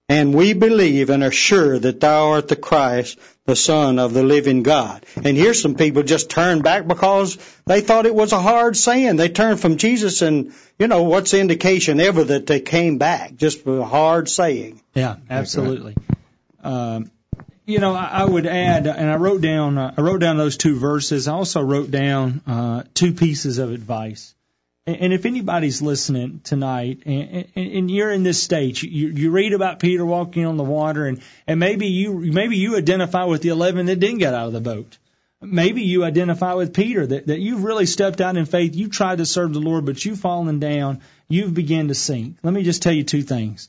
And we believe and are sure that thou art the Christ, the Son of the living God. And here's some people just turned back because they thought it was a hard saying. They turned from Jesus and, you know, what's the indication ever that they came back? Just a hard saying. Yeah, absolutely. Um, you know, I, I would add, and I wrote down, uh, I wrote down those two verses. I also wrote down uh, two pieces of advice. And, if anybody's listening tonight, and, and, and you're in this stage, you, you read about Peter walking on the water, and and maybe you maybe you identify with the eleven that didn't get out of the boat. Maybe you identify with Peter that, that you've really stepped out in faith. You tried to serve the Lord, but you've fallen down. You've begun to sink. Let me just tell you two things.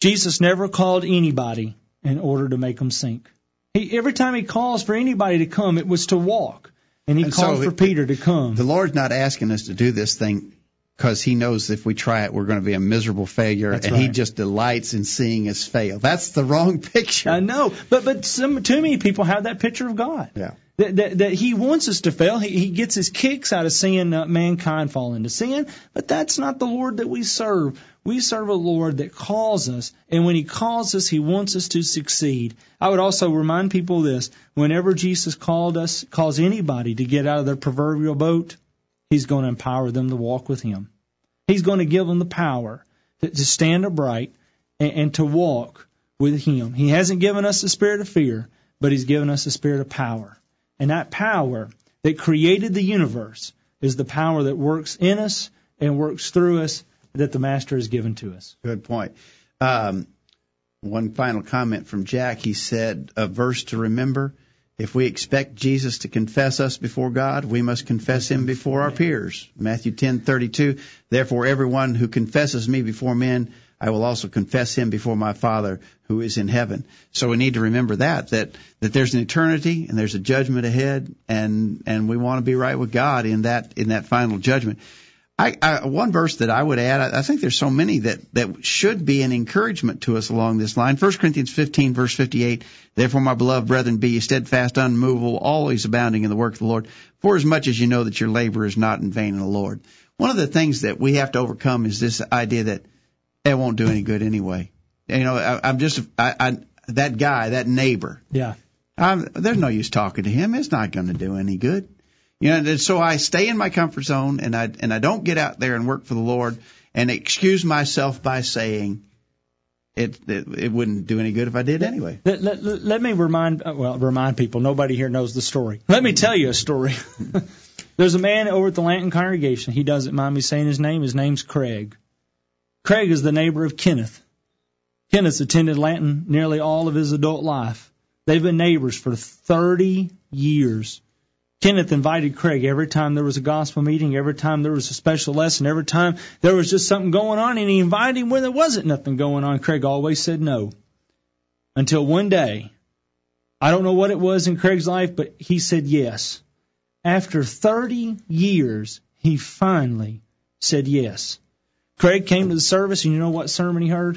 Jesus never called anybody in order to make them sink. He, every time he calls for anybody to come, it was to walk. And he And called so for Peter to come. The Lord's not asking us to do this thing because He knows if we try it, we're going to be a miserable failure, That's and He just delights in seeing us fail. That's the wrong picture. I know, but but some too many people have that picture of God. Yeah. That, that, that he wants us to fail. He, he gets his kicks out of seeing uh, mankind fall into sin, but that's not the Lord that we serve. We serve a Lord that calls us, and when he calls us, he wants us to succeed. I would also remind people this: whenever Jesus called us, calls anybody to get out of their proverbial boat, he's going to empower them to walk with him. He's going to give them the power to, to stand upright and, and to walk with him. He hasn't given us the spirit of fear, but he's given us the spirit of power. And that power that created the universe is the power that works in us and works through us that the Master has given to us. Good point. Um, one final comment from Jack. He said, a verse to remember. If we expect Jesus to confess us before God, we must confess him before our peers. Matthew 10:32. Therefore everyone who confesses me before men, I will also confess him before my Father who is in heaven. So we need to remember that that that there's an eternity and there's a judgment ahead and and we want to be right with God in that in that final judgment. I, I, one verse that I would add, I, I think there's so many that, that should be an encouragement to us along this line. 1 Corinthians 15 verse 58, therefore my beloved brethren, be ye steadfast, unmovable, always abounding in the work of the Lord, for as much as you know that your labor is not in vain in the Lord. One of the things that we have to overcome is this idea that it won't do any good anyway. You know, I, I'm just, I, I, that guy, that neighbor, Yeah. I'm, there's no use talking to him. It's not going to do any good. You know, and so I stay in my comfort zone and I and I don't get out there and work for the Lord and excuse myself by saying it it, it wouldn't do any good if I did anyway. Let, let, let me remind, well, remind people. Nobody here knows the story. Let me tell you a story. There's a man over at the Lanton congregation. He doesn't mind me saying his name. His name's Craig. Craig is the neighbor of Kenneth. Kenneth's attended Lanton nearly all of his adult life. They've been neighbors for 30 years. Kenneth invited Craig every time there was a gospel meeting, every time there was a special lesson, every time there was just something going on, and he invited him when there wasn't nothing going on. Craig always said no. Until one day, I don't know what it was in Craig's life, but he said yes. After 30 years, he finally said yes. Craig came to the service, and you know what sermon he heard?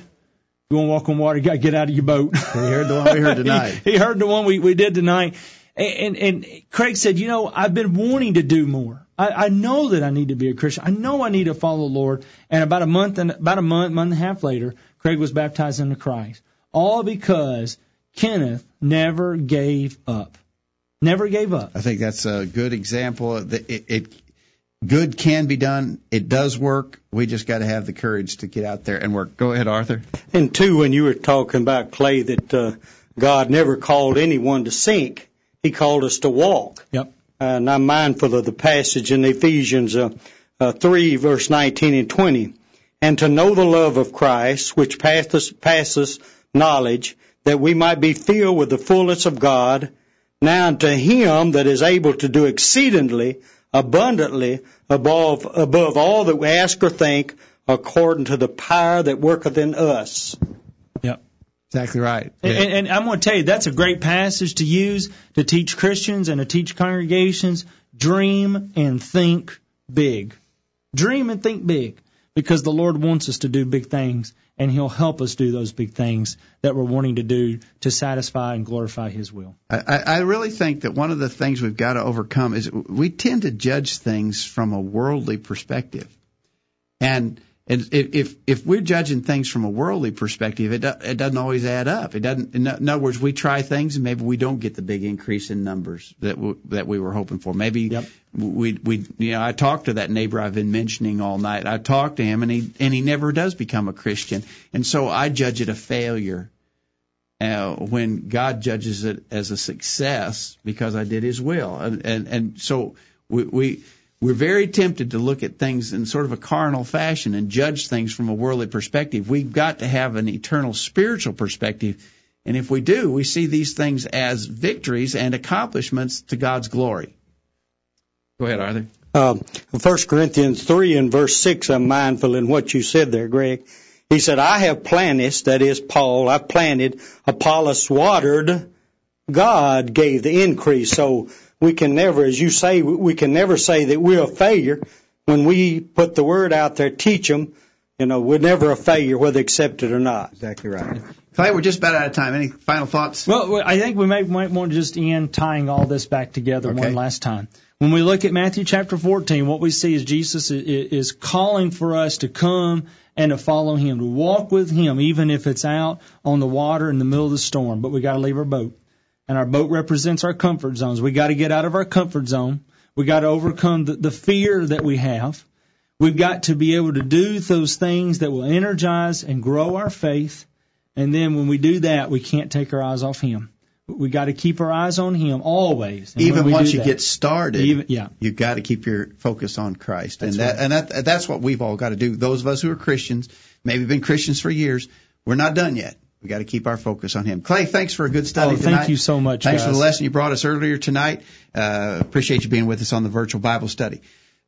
You want to walk on water, you got to get out of your boat. He heard the one we heard tonight. he, he heard the one we, we did tonight. And, and, and Craig said, you know, I've been wanting to do more. I, I know that I need to be a Christian. I know I need to follow the Lord. And about a month and about a month, month and a half later, Craig was baptized into Christ. All because Kenneth never gave up. Never gave up. I think that's a good example. of the- It, it good can be done. It does work. We just got to have the courage to get out there and work. Go ahead, Arthur. And two, when you were talking about Clay, that uh, God never called anyone to sink; He called us to walk. Yep. And I'm mindful of the passage in Ephesians uh, uh, 3, verse 19 and 20. And to know the love of Christ, which passes, passes knowledge, that we might be filled with the fullness of God. Now unto him that is able to do exceedingly abundantly above, above all that we ask or think, according to the power that worketh in us. Yep. Exactly right. And, and, and I'm going to tell you, that's a great passage to use to teach Christians and to teach congregations. Dream and think big. Dream and think big. Because the Lord wants us to do big things, and He'll help us do those big things that we're wanting to do to satisfy and glorify His will. I, I I really think that one of the things we've got to overcome is we tend to judge things from a worldly perspective, and and if if, if we're judging things from a worldly perspective, it do, it doesn't always add up. It doesn't. In, other words, we try things and maybe we don't get the big increase in numbers that w- that we were hoping for. Maybe Yep. we we you know I talked to that neighbor I've been mentioning all night. I talked to him and he and he never does become a Christian, and so I judge it a failure uh, when God judges it as a success because I did His will, and and, and so we, we we're very tempted to look at things in sort of a carnal fashion and judge things from a worldly perspective. We've got to have an eternal spiritual perspective. And if we do, we see these things as victories and accomplishments to God's glory. Go ahead, Arthur. Um, 1 Corinthians 3 and verse 6, I'm mindful in what you said there, Greg. He said, I have planted, that is Paul, I planted, Apollos watered, God gave the increase. So we can never, as you say, we can never say that we're a failure. When we put the word out there, teach them, you know, we're never a failure, whether accepted or not. Exactly right. Clay, we're just about out of time. Any final thoughts? Well, I think we might, might want to just end tying all this back together Okay. one last time. When we look at Matthew chapter 14, what we see is Jesus i- i- is calling for us to come and to follow Him, to walk with Him, even if it's out on the water in the middle of the storm. But we got to leave our boat, and our boat represents our comfort zones. We got to get out of our comfort zone. We got to overcome the, the fear that we have. We've got to be able to do those things that will energize and grow our faith. And then when we do that, we can't take our eyes off Him. We got to keep our eyes on Him always. And Even once you that- get started, Even- yeah. you've got to keep your focus on Christ, and That's that and that that's what we've all got to do. Those of us who are Christians, maybe been Christians for years, we're not done yet. We got to keep our focus on Him. Clay, thanks for a good study Oh, thank tonight. you so much, Thanks for the lesson you brought us earlier tonight. Uh, appreciate you being with us on the virtual Bible study.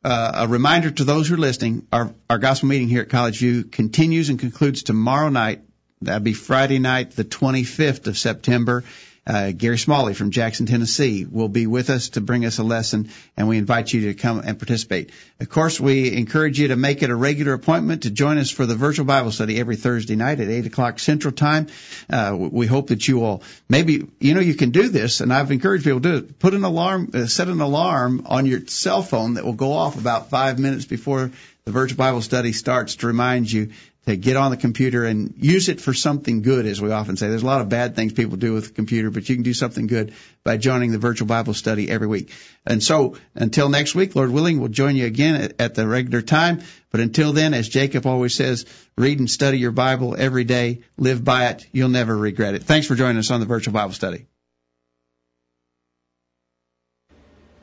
Uh, a reminder to those who are listening, our, our gospel meeting here at College View continues and concludes tomorrow night. That'd be Friday night, the 25th of September. Uh, Gary Smalley from Jackson, Tennessee will be with us to bring us a lesson and we invite you to come and participate. Of course, we encourage you to make it a regular appointment to join us for the virtual Bible study every Thursday night at 8 o'clock Central Time. Uh, we hope that you will maybe, you know, you can do this and I've encouraged people to do it. Put an alarm, uh, set an alarm on your cell phone that will go off about five minutes before the virtual Bible study starts to remind you to get on the computer and use it for something good, as we often say. There's a lot of bad things people do with the computer, but you can do something good by joining the virtual Bible study every week. And so, until next week, Lord willing, we'll join you again at, at the regular time. But until then, as Jacob always says, read and study your Bible every day, live by it. You'll never regret it. Thanks for joining us on the virtual Bible study.